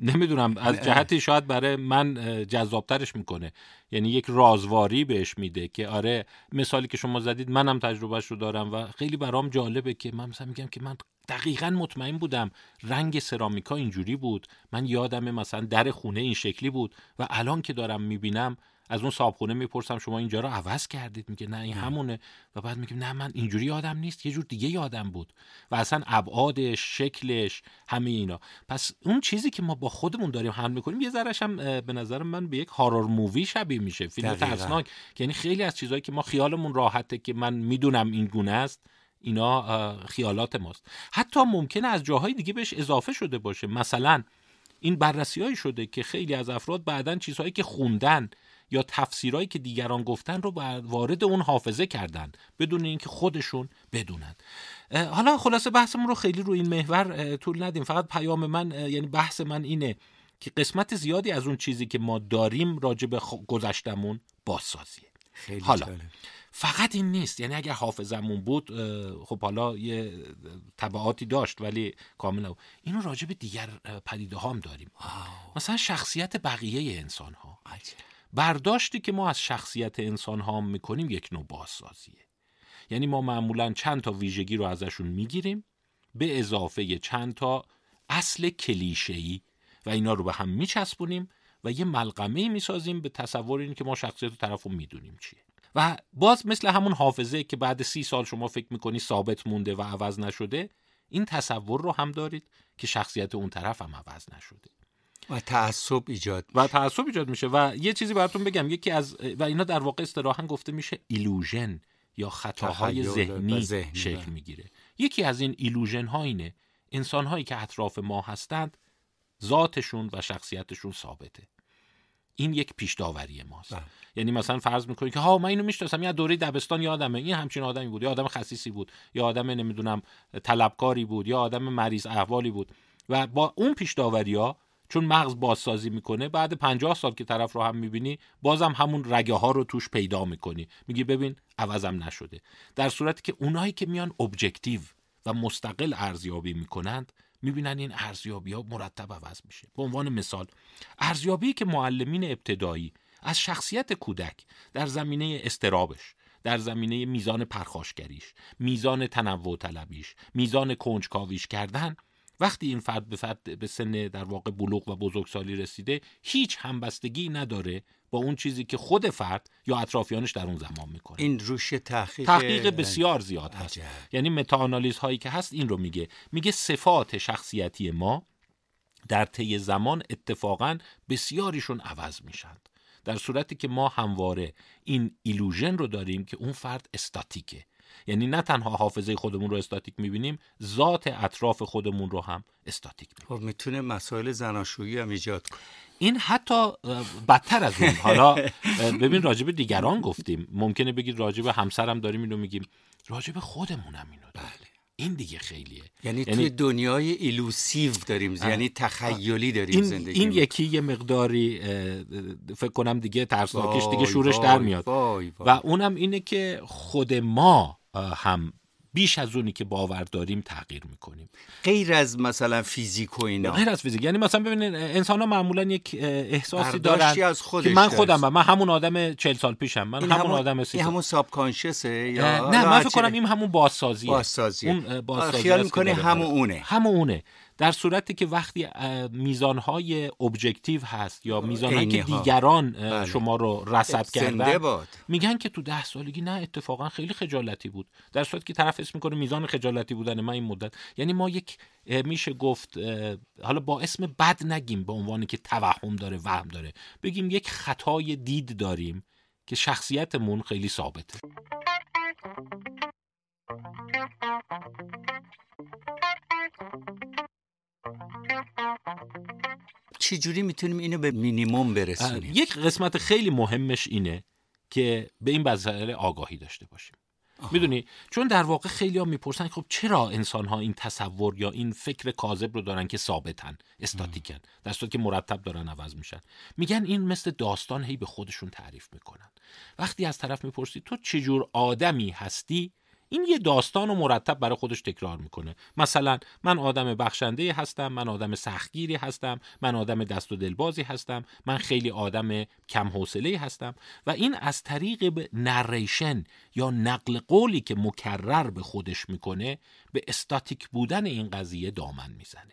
نمی‌دونم از جهتی شاید برای من جذابترش می‌کنه. یعنی یک رازواری بهش میده که آره مثالی که شما زدید منم تجربهش رو دارم و خیلی برام جالبه که من مثلا میگم که من دقیقا مطمئن بودم رنگ سرامیکا اینجوری بود. من یادم مثلا در خونه این شکلی بود و الان که دارم می‌بینم از اون صابخونه می‌پرسم شما اینجا رو عوض کردید؟ میگه نه این همونه. و بعد میگم نه من اینجوری یادم نیست یه جور دیگه یادم بود. و اصلا ابعادش شکلش همه اینا. پس اون چیزی که ما با خودمون داریم حل می‌کنیم یه ذرهش هم به نظر من به یک هارور مووی شبیه میشه. فیلم ترسناک. یعنی خیلی از چیزهایی که ما خیالمون راحته که من می‌دونم این گونه است اینا خیالات ماست. حتی ممکنه از جاهای دیگه بهش اضافه شده باشه. مثلا این بررسی شده که خیلی از افراد بعدا چیزهایی که خوندن یا تفسیرهایی که دیگران گفتن رو وارد اون حافظه کردن بدون اینکه خودشون بدونن. حالا خلاصه بحثمون رو خیلی رو این محور طول ندیم. فقط پیام من یعنی بحث من اینه که قسمت زیادی از اون چیزی که ما داریم راجع به گذشتمون بازسازیه. خیلی حالا فقط این نیست. یعنی اگر حافظمون بود خب حالا یه طبعاتی داشت ولی کاملا اینو راجع به دیگر پدیده هم داریم. مثلا شخصیت بقیه انسان ها برداشتی که ما از شخصیت انسان ها می‌کنیم یک نوع بازسازیه. یعنی ما معمولا چند تا ویژگی رو ازشون می‌گیریم به اضافه چند تا اصل کلیشه‌ای و اینا رو به هم میچسبونیم و یه ملغمه می‌سازیم به تصور این که ما شخصیت طرف رو می‌دونیم چیه. و باز مثل همون حافظه که بعد سی سال شما فکر می‌کنی ثابت مونده و عوض نشده این تصور رو هم دارید که شخصیت اون طرف هم عوض نشده. و تعصب ایجاد و تعصب ایجاد میشه. و یه چیزی براتون بگم یکی از و اینا در واقع اصطلاحا گفته میشه ایلوژن یا خطاهای ذهنی, شکل می‌گیره. یکی از این ایلوژن ها اینه انسان هایی که اطراف ما هستند ذاتشون و شخصیتشون ثابته. این یک پیش داوری ماست. بله. یعنی مثلا فرض می‌کنی که ها من اینو می‌شناسم یا دوره دبستان یادمه این همچین آدمی بود یا آدم خصیصی بود یا آدم نمی‌دونم طلبکاری بود یا آدم مریض احوالی بود. و با اون پیش داوری ها چون مغز بازسازی می‌کنه بعد پنجاه سال که طرف رو هم می‌بینی بازم همون رگه ها رو توش پیدا می‌کنی. میگی ببین عوضم نشده. در صورتی که اونایی که میان ابجکتیو و مستقل ارزیابی می‌کنند می‌بینن این ارزیابی ها مرتب عوض میشه. به عنوان مثال ارزیابی که معلمین ابتدایی از شخصیت کودک در زمینه استرابش در زمینه میزان پرخاشگریش میزان تنوع طلبیش میزان کنجکاویش کردن وقتی این فرد به, فرد به سن در واقع بلوغ و بزرگسالی رسیده هیچ همبستگی نداره با اون چیزی که خود فرد یا اطرافیانش در اون زمان می‌کنه. این روش تحقیق تحقیق بسیار زیاد هست. یعنی متاانالیز هایی که هست این رو میگه. میگه صفات شخصیتی ما در طی زمان اتفاقا بسیاریشون عوض میشند. در صورتی که ما همواره این illusion رو داریم که اون فرد استاتیکه. یعنی نه تنها حافظه خودمون رو استاتیک می‌بینیم ذات اطراف خودمون رو هم استاتیک می‌بینیم. خب می‌تونه مسائل زناشویی هم ایجاد کنه. این حتی بدتر از اون. حالا ببین راجب دیگران گفتیم. ممکنه بگید راجب همسرم داریم اینو میگیم. راجب خودمونم اینو داریم. این دیگه خیلیه. یعنی, یعنی توی دنیای illusive داریم یعنی تخیلی داریم این زندگی این یکی یه مقداری فکر کنم دیگه ترسناکش دیگه شورش در میاد. و اونم اینه که خود ما هم بیش از اونی که باور داریم تغییر می‌کنیم. غیر از مثلا فیزیک و اینا. غیر از فیزیک. یعنی مثلا ببینید انسان ها معمولا یک احساسی دارن از که من خودم من همون آدم 40 سال پیشم من همون, همون آدم سی این همون ساب یا نه من فکر کنم این همون بازسازیه. بازسازی اون بازسازی خیال می‌کنی همون اونه. همون اونه. در صورتی که وقتی میزانهای ابجکتیو هست یا میزانهایی که دیگران بله. شما رو رصد کردن میگن که تو ده سالگی نه اتفاقا خیلی خجالتی بود. در صورتی که طرف اسم می‌کنه میزان خجالتی بودن من این مدت. یعنی ما یک میشه گفت حالا با اسم بد نگیم به عنوانی که توهم داره وهم داره. بگیم یک خطای دید داریم که شخصیتمون خیلی ثابته. چجوری می‌تونیم اینو به مینیموم برسونیم؟ یک قسمت خیلی مهمش اینه که به این مسئله آگاهی داشته باشیم. می‌دونی؟ چون در واقع خیلی ها می‌پرسن خب چرا انسان ها این تصور یا این فکر کاذب رو دارن که ثابتن استاتیکن در صورتی که مرتب دارن عوض میشن؟ میگن این مثل داستان هی به خودشون تعریف می‌کنن. وقتی از طرف می‌پرسی تو چجور آدمی هستی این یه داستان و مرتب برای خودش تکرار می‌کنه. مثلا من آدم بخشنده هستم من آدم سختگیری هستم من آدم دست و دلبازی هستم من خیلی آدم کم حوصله هستم. و این از طریق نریشن یا نقل قولی که مکرر به خودش می‌کنه به استاتیک بودن این قضیه دامن می‌زنه.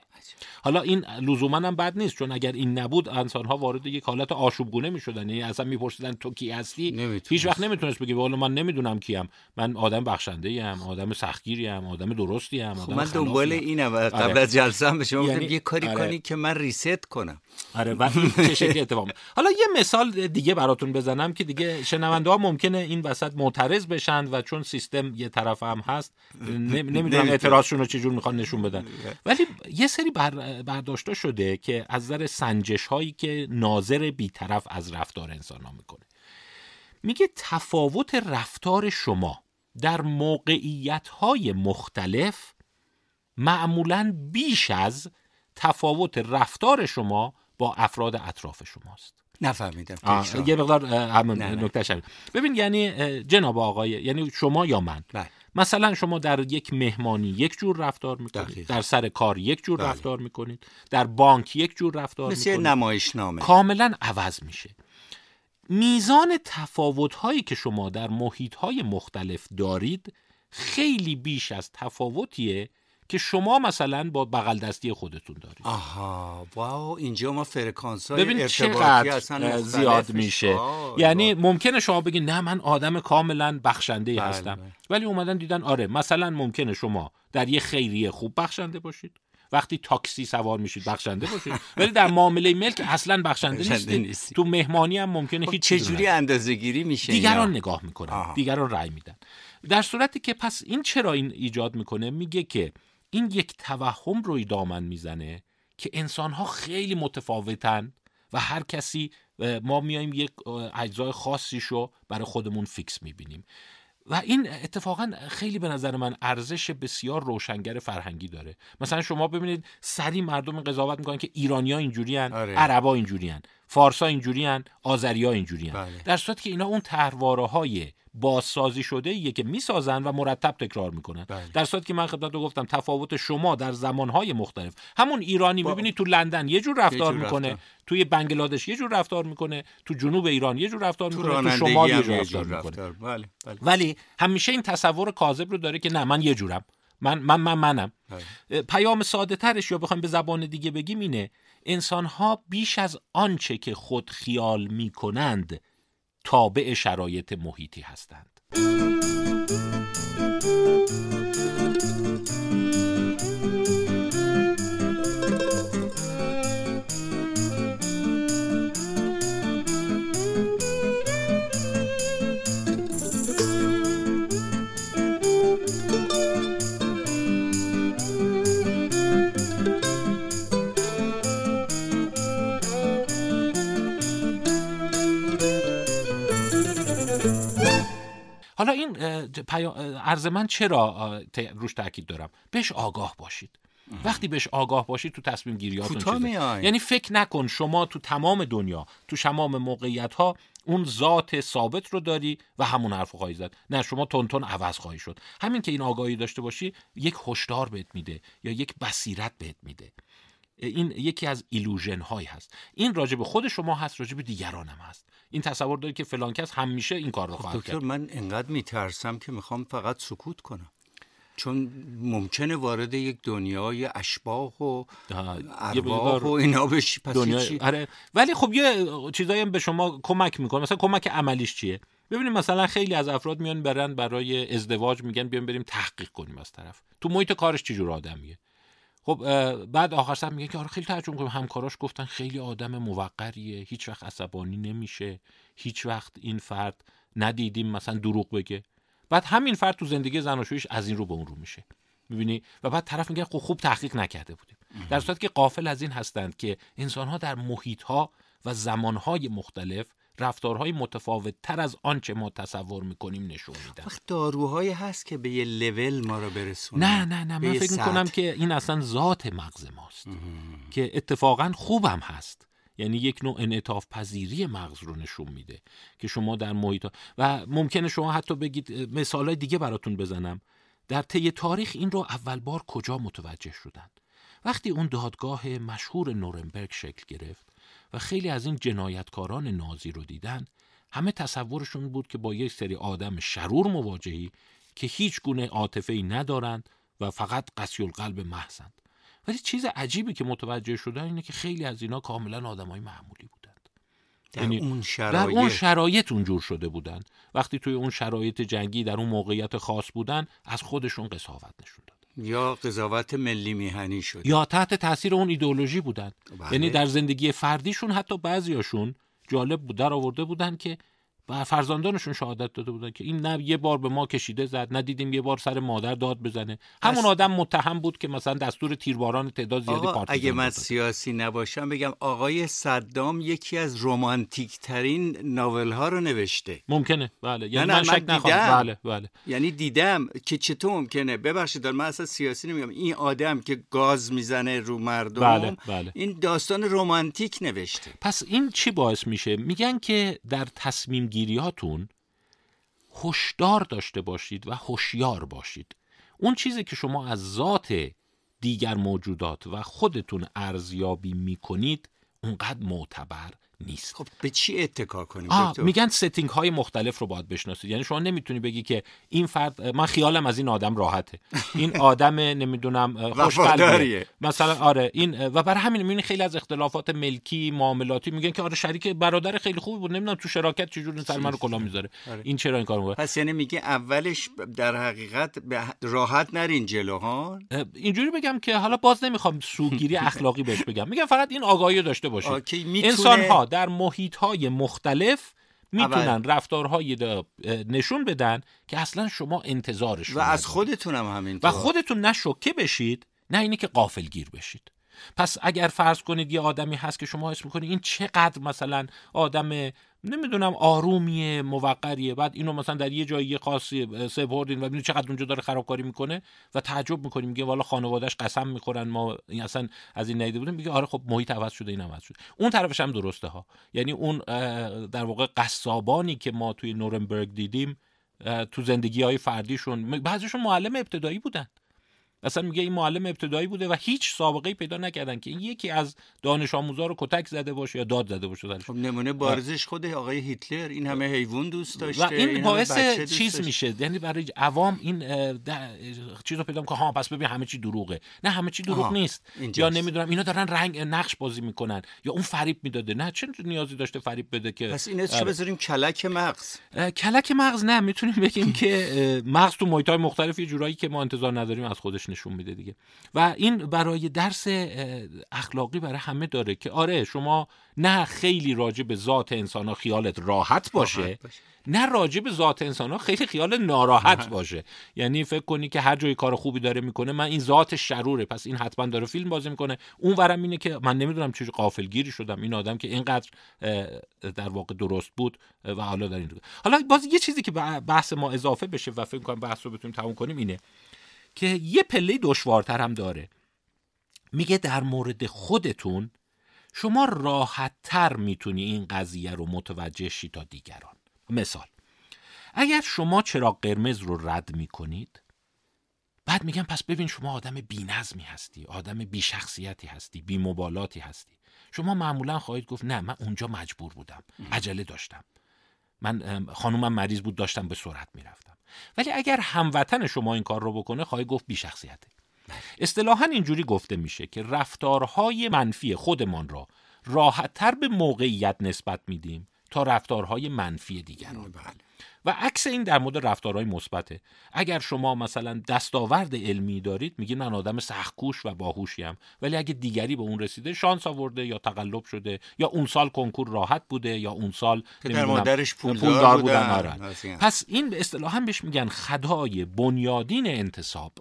حالا این لزوما هم بد نیست چون اگر این نبود انسان ها وارد یک حالت آشوبگونه می‌شدن. یعنی اصلا میپرسیدن تو کی هستی؟ هیچ وقت نمی‌تونست بگی والا من نمی‌دونم کیم. من آدم بخشنده ام آدم سختگیری ام آدم درستی ام خب من دنبال اینم قبل آره. از جلسه هم به شما یعنی... یه کاری آره. کنی که من ریست کنم. آره و چه اتفاق حالا یه مثال دیگه براتون بزنم که دیگه شنونده ها ممکنه این وسط معترض بشن و چون سیستم یه طرف هم هست نمی‌دونم اعتراضشون رو چجور می‌خوان نشون بدن. ولی یه سری بر... برداشته شده که از نظر سنجش هایی که ناظر بیطرف از رفتار انسان ها می‌کنه. میگه تفاوت رفتار شما در موقعیت های مختلف معمولا بیش از تفاوت رفتار شما با افراد اطراف شماست. نفهمیدم. یه مقدار همون نکته ببین یعنی جناب آقای یعنی شما یا من؟ بله. مثلا شما در یک مهمانی یک جور رفتار می‌کنید. در سر کار یک جور بله. رفتار می‌کنید. در بانک یک جور رفتار مثل می‌کنید. نمایشنامه. کاملا عوض میشه. میزان تفاوت هایی که شما در محیط های مختلف دارید خیلی بیش از تفاوتیه که شما مثلا با بغل دستی خودتون دارید. آها واو اینجا ما فرکانس های ببینید چقدر زیاد میشه. یعنی ممکنه شما بگید نه من آدم کاملا بخشنده بله هستم. بله. ولی اومدن دیدن آره مثلا ممکنه شما در یه خیریه خوب بخشنده باشید. وقتی تاکسی سوار میشید بخشنده باشید. ولی در معامله ملک اصلا بخشنده نیست تو مهمانی هم ممکنه خب هیچ چجوری اندازه گیری میشه دیگران نگاه می‌کنن دیگران رأی میدن. در صورتی که پس این چرا این ایجاد می‌کنه؟ میگه که این یک توهم روی دامن می‌زنه که انسان ها خیلی متفاوتن و هر کسی ما میایم یک اجزای خاصی شو برای خودمون فیکس می‌بینیم و این اتفاقا خیلی به نظر من ارزش بسیار روشنگر فرهنگی داره مثلا شما ببینید سری مردم قضاوت می‌کنن که ایرانیا اینجوریان آره. عربا اینجوریان فارسا اینجوریان آذریا اینجوریان بله. در صورتی که اینا اون طرحواره های بازسازی شده ایه که می‌سازن و مرتب تکرار می‌کنن بله. در صورتی که من خدمت رو گفتم تفاوت شما در زمانهای مختلف همون ایرانی با... می‌بینی تو لندن یه جور رفتار جور می‌کنه رفتار. توی بنگلادش یه جور رفتار می‌کنه تو جنوب ایران یه جور رفتار می‌کنه تو شمال یه جور رفتار, می‌کنه بله. بله. ولی همیشه این تصور کاذب رو داره که نه من یه جورم من من من منم بله. پیام ساده ترش یا بخوایم به زبان دیگه بگیم اینه انسان ها بیش از آنچه که خود خیال می‌کنند تابع شرایط محیطی هستند. حالا این عرض من چرا روش تاکید دارم؟ بهش آگاه باشید. وقتی بهش آگاه باشید تو تصمیم گیریاتون یعنی فکر نکن شما تو تمام دنیا تو تمام موقعیت ها اون ذات ثابت رو داری و همون حرف خواهی زد. نه شما تون عوض خواهی شد. همین که این آگاهی داشته باشی یک هشدار بهت میده یا یک بصیرت بهت میده. این یکی از ایلوژن هایی هست. این راجب خود شما هست راجب دیگران هم هست. این تصور داری که فلان کس همیشه این کار رو خواهد کرد. من انقدر میترسم که می‌خوام فقط سکوت کنم. چون ممکنه وارد یک دنیای اشباح و ارواح و اینا بشی. پس دنیا... آره. ولی خب یه چیزایی به شما کمک می‌کنه. مثلا کمک عملیش چیه؟ ببینید مثلا خیلی از افراد میان برن برای ازدواج میگن بیان بریم تحقیق کنیم از طرف. تو محیط کارش چجور آدمیه؟ خب بعد آخر سر میگه که آره خیلی تعجب می‌کنم. همکاراش گفتن خیلی آدم موقریه. هیچ وقت عصبانی نمیشه. هیچ وقت این فرد ندیدیم مثلا دروغ بگه. بعد همین فرد تو زندگی زناشویش از این رو به اون رو میشه. می‌بینی؟ و بعد طرف میگه خب خوب تحقیق نکرده بودیم. در صورتی که قافل از این هستند که انسان ها در محیط ها و زمان های مختلف رفتارهای متفاوت تر از آنچه ما تصور می‌کنیم نشون میدن. وقت داروهایی هست که به یه لول ما رو برسونه نه نه نه من فکر می‌کنم که این اصلا ذات مغز ماست. که اتفاقا خوبم هست. یعنی یک نوع انعطاف پذیری مغز رو نشون میده که شما در محیط و ممکنه شما حتی بگید مثال دیگه براتون بزنم. در طی تاریخ این رو اول بار کجا متوجه شدند؟ وقتی اون دادگاه مشهور نورنبرگ شکل گرفت و خیلی از این جنایتکاران نازی رو دیدن همه تصورشون بود که با یک سری آدم شرور مواجهی که هیچ گونه عاطفه ای ندارند و فقط قسی القلب محضند. ولی چیز عجیبی که متوجه شدن اینه که خیلی از اینا کاملا آدمای معمولی بودند. در یعنی اون شرایط. در اون شرایط اونجور شده بودند. وقتی توی اون شرایط جنگی در اون موقعیت خاص بودن از خودشون قصاوت نشون داد یا قضاوت ملی میهنی شد یا تحت تاثیر اون ایدئولوژی بودن بله. یعنی در زندگی فردیشون حتی بعضیاشون جالب بود در آورده بودن که و فرزندانشون شهادت داده بودن که این نه یه بار به ما کشیده زد نه دیدیم یه بار سر مادر داد بزنه. همون آدم متهم بود که مثلا دستور تیرباران تعداد زیادی پارتیزان اگه من سیاسی نباشم بگم آقای صدام یکی از رومانتیک ترین ناول ها رو نوشته. ممکنه. بله. یعنی من, شک نخواهم. بله بله. یعنی دیدم که چطور ممکنه. ببخشید من اصلا سیاسی نمیگم. این آدم که گاز می‌زنه رو مردم بله بله. این داستان رومانتیک نوشته. پس این چی باعث میشه؟ میگن که در تصمیم گیریاتون هشدار داشته باشید و هوشیار باشید. اون چیزی که شما از ذات دیگر موجودات و خودتون ارزیابی می‌کنید اونقدر معتبر نیست. خب به چی اتکا کنیم؟ میگن ستینگ های مختلف رو باید بشناسید. یعنی شما نمی‌تونی بگی که این فرد من خیالم از این آدم راحته. این آدم نمی‌دونم خوشقلبه مثلا آره این و برای همین می‌بینی خیلی از اختلافات ملکی معاملاتی میگن که آره شریک برادر خیلی خوبی بود. نمی‌دونم تو شراکت چجوری سر منو کلا می‌ذاره. آره. این چرا این کارو می‌کنه؟ پس یعنی میگه اولش در حقیقت راحت نرین جلو ها؟ اینجوری بگم که حالا باز نمی‌خوام سوگیری اخلاقی بهش بگم. میگم فقط این آگاهی داشته باشید. انسان ها در محیط های مختلف می‌تونن رفتارهای نشون بدن که اصلا شما انتظارش و از خودتون هم همین و خودتون نه شوکه بشید نه اینی که قافلگیر بشید. پس اگر فرض کنید یه آدمی هست که شما اسم می‌کنید این چقدر مثلا آدم نمی‌دونم آرومیه موقریه. بعد اینو مثلا در یه جایی خاصی سپردین و ببینید چقدر اونجا داره خرابکاری می‌کنه و تعجب می‌کنیم. میگه والا خانوادهش قسم می‌خورن ما اصلا از این ندیده بودیم. میگه آره خب محیط عوض شده این عوض شده. اون طرفش هم درسته ها. یعنی اون در واقع قصابانی که ما توی نورنبرگ دیدیم تو زندگی های فردیشون بعضیشون معلم ابتدایی بودن. اصلا میگه این معلم ابتدایی بوده و هیچ سابقه پیدا نکردن که این یکی از دانش آموزا رو کتک زده باشه یا داد زده باشه خب نمونه بارزش خود آقای هیتلر این همه حیوان دوست داشته و این, باعث چیز میشه یعنی برای عوام این چیز رو پیدا که ها پس ببین همه چی دروغه. نه همه چی دروغ نیست. یا نمی‌دونم اینا دارن رنگ نقش بازی می‌کنن یا اون فریب می‌داده. نه چه نیازی داشته فریب بده که؟ پس این چه آره. بذاریم کلک مغز. کلک مغز نه می‌تونیم بگیم که مغز تو محیط مختلف یه جورایی که ما انتظار نداریم از خودش نشون میده دیگه. و این برای درس اخلاقی برای همه داره که آره شما نه خیلی راجع به ذات انسان ها خیالت راحت باشه, نه راجع به ذات انسان ها خیلی خیال ناراحت باشه. یعنی فکر کنی که هر جای کار خوبی داره می‌کنه من این ذات شروره. پس این حتما داره فیلم بازی می‌کنه. اون ورم اینه که من نمی‌دونم چه قافلگیری شدم. این آدم که اینقدر در واقع درست بود و حالا در این حالا باز یه چیزی که بحث ما اضافه بشه و فکر کنم بحث رو بتونیم تموم کنیم اینه. که یه پله دشوارتر هم داره. میگه در مورد خودتون شما راحتتر می‌تونی این قضیه رو متوجه شی تا دیگران. مثال اگر شما چراغ قرمز رو رد می‌کنید بعد میگم پس ببین شما آدم بی نظمی هستی آدم بی شخصیتی هستی بی مبالاتی هستی. شما معمولا خواهید گفت نه من اونجا مجبور بودم عجله داشتم. من خانومم مریض بود داشتم به سرعت می‌رفتم. ولی اگر هموطن شما این کار رو بکنه خواهی گفت بی شخصیته اصطلاحا اینجوری گفته میشه که رفتارهای منفی خودمان را راحتتر به موقعیت نسبت میدیم تا رفتارهای منفی دیگران. بله. و عکس این در مورد رفتارهای مثبته. اگر شما مثلا دستاورد علمی دارید میگید من آدم سختکوش و باهوشیم. ولی اگه دیگری به اون رسیده شانس آورده یا تقلب شده یا اون سال کنکور راحت بوده یا اون سال در مادرش پولدار, بودن, آره. پس این به اصطلاح بهش میگن خدای بنیادین انتصاب.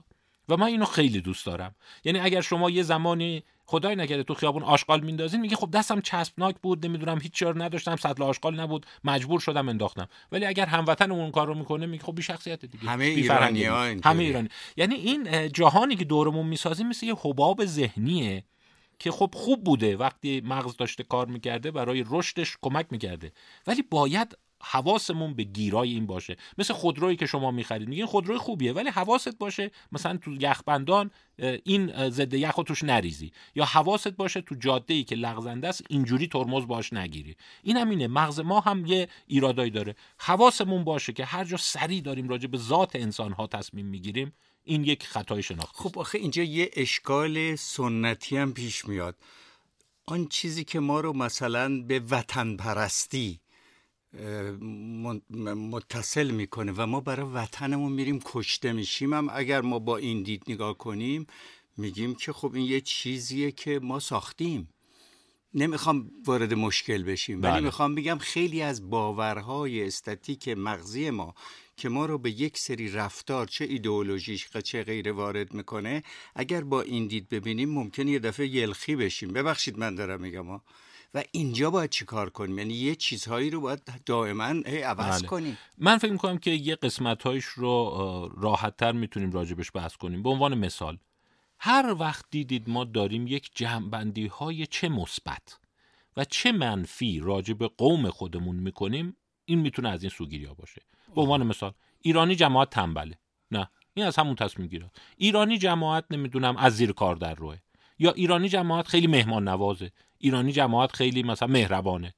و من اینو خیلی دوست دارم. یعنی اگر شما یه زمانی خدای نگره تو خیابون آشغال میندازین میگه خب دستم چسبناک بود نمی‌دونم هیچ چیز نداشتم سطل آشغال نبود مجبور شدم انداختم. ولی اگر هموطن اون کار رو می‌کنه میگه خب بی شخصیت دیگه. همه ایرانی همه ایرانی. یعنی این جهانی که دورمون می‌سازیم مثل یه حباب ذهنیه که خب خوب بوده وقتی مغز داشته کار می‌کرده برای رشدش کمک می‌کرده. ولی باید حواسمون به گیرای این باشه. مثل خودرویی که شما می‌خرید. میگین خودروی خوبیه ولی حواست باشه مثلا تو یخبندان این ضد یخ توش نریزی. یا حواست باشه تو جاده ای که لغزنده است اینجوری ترمز باش نگیری. این هم اینه. مغز ما هم یه ایرادایی داره. حواسمون باشه که هر جا سری داریم راجع به ذات انسان ها تصمیم می‌گیریم این یک خطای شناختی. خب آخه اینجا یه اشکال سنتی هم پیش میاد. آن چیزی که ما رو مثلا به وطن پرستی متصل می‌کنه و ما برای وطنمون میریم کشته میشیم. هم اگر ما با این دید نگاه کنیم میگیم که خب این یه چیزیه که ما ساختیم. نمی‌خوام وارد مشکل بشیم ولی بله. می‌خوام بگم خیلی از باورهای استاتیک مغزی ما که ما رو به یک سری رفتار چه ایدئولوژیش چه غیر وارد می‌کنه اگر با این دید ببینیم ممکن یه دفعه یلخی بشیم. ببخشید من دارم میگم ها. و اینجا باید چیکار کنیم؟ یعنی یه چیزهایی رو باید دائما عوض بله. کنیم. من فکر می‌کنم که یه قسمتهایش رو راحتتر می‌تونیم راجبش بحث کنیم. به عنوان مثال هر وقت دیدید ما داریم یک جمعبندی های چه مثبت و چه منفی راجب قوم خودمون می‌کنیم این می‌تونه از این سوگیری ها باشه. به عنوان مثال ایرانی جماعت تنبله. نه این از همون تصمیم گیره. ایرانی جماعت نمی‌دونم از زیر کار در روه. یا ایرانی جماعت خیلی مهمان نوازه ایرانی جماعت خیلی مثلا مهربانه.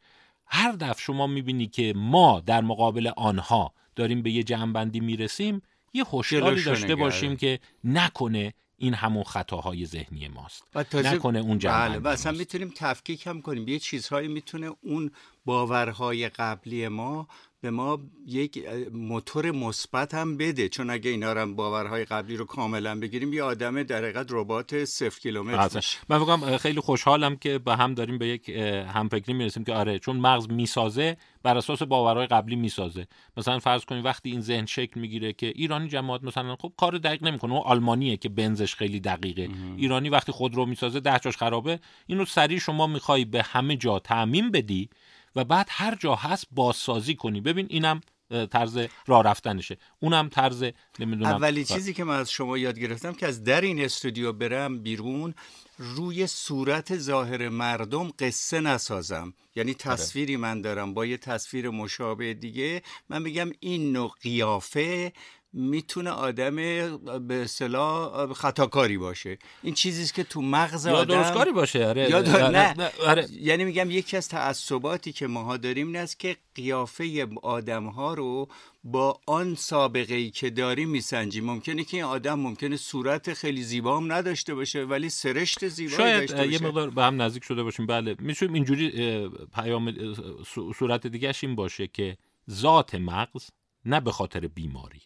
هر دفع شما می‌بینی که ما در مقابل آنها داریم به یه جمعبندی می‌رسیم یه هوشیاری داشته باشیم که نکنه این همون خطاهای ذهنی ماست. و تازه نکنه اون بله و اصلا می‌تونیم تفکیک هم کنیم. یه چیزهایی می‌تونه اون باورهای قبلی ما به ما یک موتور مثبت هم بده. چون اگه اینا رو باورهای قبلی رو کاملا بگیریم یه آدم در حقیقت ربات صفر کیلومتر من فکرم خیلی خوشحالم که به هم داریم به یک همفکری می‌رسیم که آره چون مغز می‌سازه بر اساس باورهای قبلی می‌سازه. مثلا فرض کنید وقتی این ذهن شکل می‌گیره که ایرانی جماعت مثلا خب کار دقیق نمی‌کنه. اون آلمانیه که بنزش خیلی دقیقه. ایرانی وقتی خودرو می‌سازه ده جاش خرابه. اینو سریع شما می‌خوای به همه جا تعمین بدی و بعد هر جا هست بازسازی کنی. ببین اینم طرز راه رفتنشه. اونم طرز نمی‌دونم اولی چیزی که من از شما یاد گرفتم که از در این استودیو برم بیرون روی صورت ظاهر مردم قصه نسازم. یعنی آره. تصویری من دارم با یه تصویر مشابه دیگه. من میگم این نوع قیافه می‌تونه آدم به اصطلاح خطاکاری باشه این چیزیست که تو مغز یا درستکاری باشه آره یا آره. نه. آره. یعنی میگم یکی از تعصباتی که ماها داریم این است که قیافه آدم ها رو با آن سابقه ای که داریم میسنجیم ممکنه که این آدم ممکنه صورت خیلی زیبا هم نداشته باشه ولی سرشت زیبایی شاید داشته باشه یه مقدار به هم نزدیک شده باشیم بله می‌تونیم اینجوری پیام صورت دیگه این باشه که ذات مغز نه به خاطر بیماری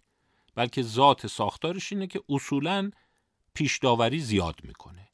بلکه ذات ساختارش اینه که اصولا پیشداوری زیاد می‌کنه.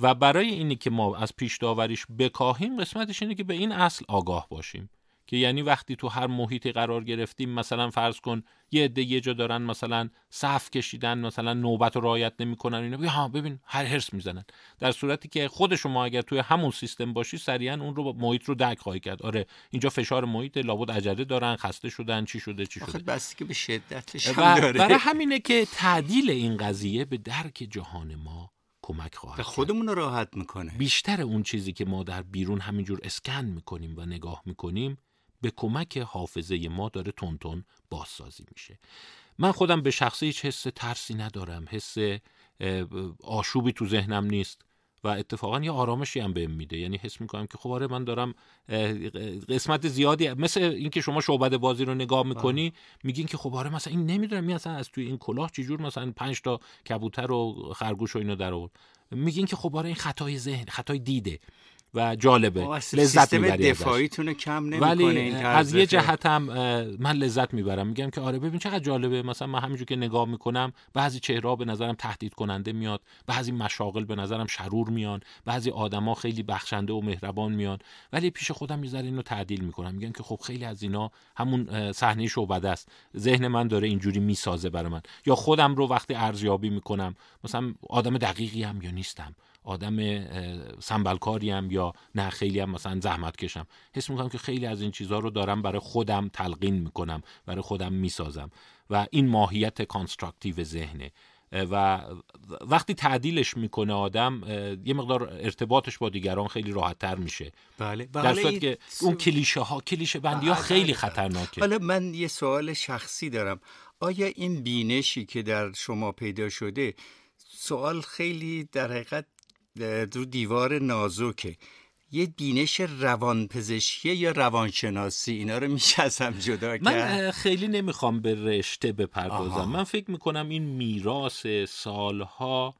و برای اینی که ما از پیشداوریش بکاهیم قسمتش اینه که به این اصل آگاه باشیم. که یعنی وقتی تو هر محیطی قرار گرفتیم مثلا فرض کن یه عده یه جا دارن مثلا صف کشیدن مثلا نوبت رو رعایت نمی‌کنن اینا ها ببین هر هرس می‌زنن. در صورتی که خود شما اگر توی همون سیستم باشی سریعا اون رو محیط رو درک خواهی کرد. آره اینجا فشار محیط لابد عجله دارن خسته شدن چی شده چی شده. بس که به شدتش هم داره. برای همینه که تعدیل این قضیه به درک جهان ما کمک خواهد خودمون راحت می‌کنه. بیشتر اون چیزی که ما در بیرون همینجور اسکن می‌کنیم و نگاه می‌کنیم به کمک حافظه ما داره تون بازسازی میشه. من خودم به شخصی هیچ حس ترسی ندارم. حس آشوبی تو ذهنم نیست و اتفاقا یه آرامشی هم بهم میده. یعنی حس می‌کنم که خب آره من دارم قسمت زیادی مثل اینکه شما شعبد بازی رو نگاه می‌کنی میگین که خب آره مثلا این نمی‌دونم اصلا از توی این کلاه چجور مثلا پنج تا کبوتر و خرگوش و اینو در آورد. میگین که خب آره این خطای ذهن خطای دیده. و جالبه. لذت می‌بری دفاعیتونه کم نمی‌کنه ولی از یه جهت هم من لذت می‌برم. میگم که آره ببین چقدر جالبه. مثلا من همینجور که نگاه می‌کنم بعضی چهره به نظرم تهدید کننده میاد بعضی مشاغل به نظرم شرور میان بعضی آدما خیلی بخشنده و مهربان میان. ولی پیش خودم می‌ذاره اینو تعدیل می‌کنم. میگم که خب خیلی از اینا همون صحنه شعبده است. ذهن من داره اینجوری می‌سازه برای من. یا خودم رو وقتی ارزیابی می‌کنم مثلا آدم دقیقی هم یا نیستم. آدم سنبلکاری هم یا نه خیلی هم مثلا زحمت کشم. حس می‌کنم که خیلی از این چیزها رو دارم برای خودم تلقین می‌کنم برای خودم می‌سازم و این ماهیت constructive ذهنه. و وقتی تعدیلش می‌کنه آدم یه مقدار ارتباطش با دیگران خیلی راحت تر میشه. بله. در صورت که اون کلیشه ها کلیشه بندی ها بله، خیلی بله. خطرناکه. حالا من یه سوال شخصی دارم. آیا این بینشی که در شما پیدا شده سوال خیلی در حقیقت رو دیوار نازکه. یه بینش روانپزشکی یا روانشناسی اینا رو میشه از هم جدا کرد؟ من خیلی نمی‌خوام به رشته بپردازم. من فکر می‌کنم این میراث سالها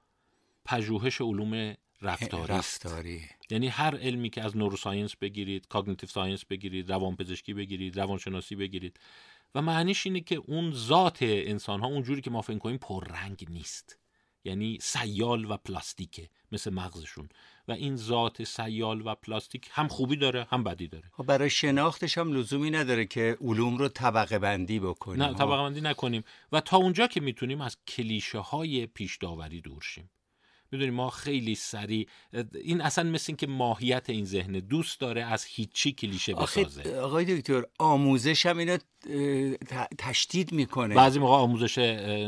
پژوهش علوم رفتاری رفتاری. یعنی هر علمی که از neuroscience بگیرید cognitive science بگیرید روانپزشکی بگیرید روانشناسی بگیرید. و معنیش اینه که اون ذات انسان ها اونجوری که ما فکر کنیم پررنگ نیست. یعنی سیال و پلاستیکه مثل مغزشون. و این ذات سیال و پلاستیک هم خوبی داره هم بدی داره. خب برای شناختش هم لزومی نداره که علوم رو طبقه بندی بکنیم نه طبقه بندی نکنیم. و تا اونجا که می‌تونیم از کلیشه های پیش داوری دور شیم. می‌دونیم ما خیلی سریع این اصلا مثل این که ماهیت این ذهن دوست داره از هیچی کلیشه بسازه. آقای دکتر آموزش هم اینو تشدید می‌کنه. بعضی موقع آموزش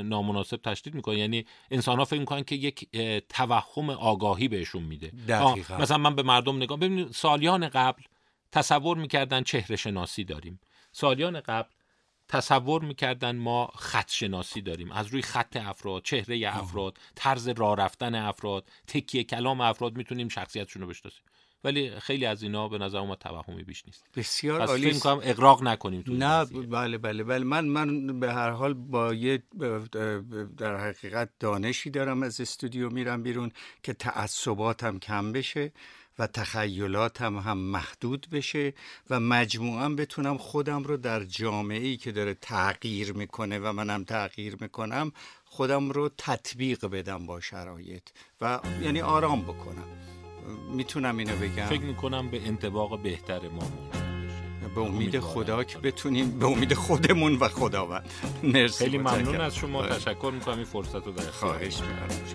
نامناسب تشدید می‌کنه. یعنی انسان ها فکر می‌کنن که یک توهم آگاهی بهشون میده. مثلا من به مردم نگاه ببینید سالیان قبل تصور می‌کردن چهره شناسی داریم. سالیان قبل تصور می‌کردن ما خط شناسی داریم. از روی خط افراد چهره افراد طرز راه رفتن افراد تکیه کلام افراد می‌تونیم شخصیتشون رو بشناسیم. ولی خیلی از اینا به نظر اومد توهمی بیش نیست. بسیار عالی. فکر کنم اقراق نکنیم تو نه بله بله بله. من من به هر حال با یه در حقیقت دانشی دارم از استودیو میرم بیرون که تعصباتم کم بشه. و تخیلاتم هم محدود بشه و مجموعا بتونم خودم رو در جامعه ای که داره تغییر می‌کنه و منم تغییر می‌کنم خودم رو تطبیق بدم با شرایط و یعنی آرام بکنم. می‌تونم اینو بگم. فکر می‌کنم به انتباق بهتر ما به امید خدا که بتونیم به امید خودمون و خداوند. مرسی. خیلی ممنون از شما. تشکر می‌کنم. این فرصت رو در خواهش می‌کنم.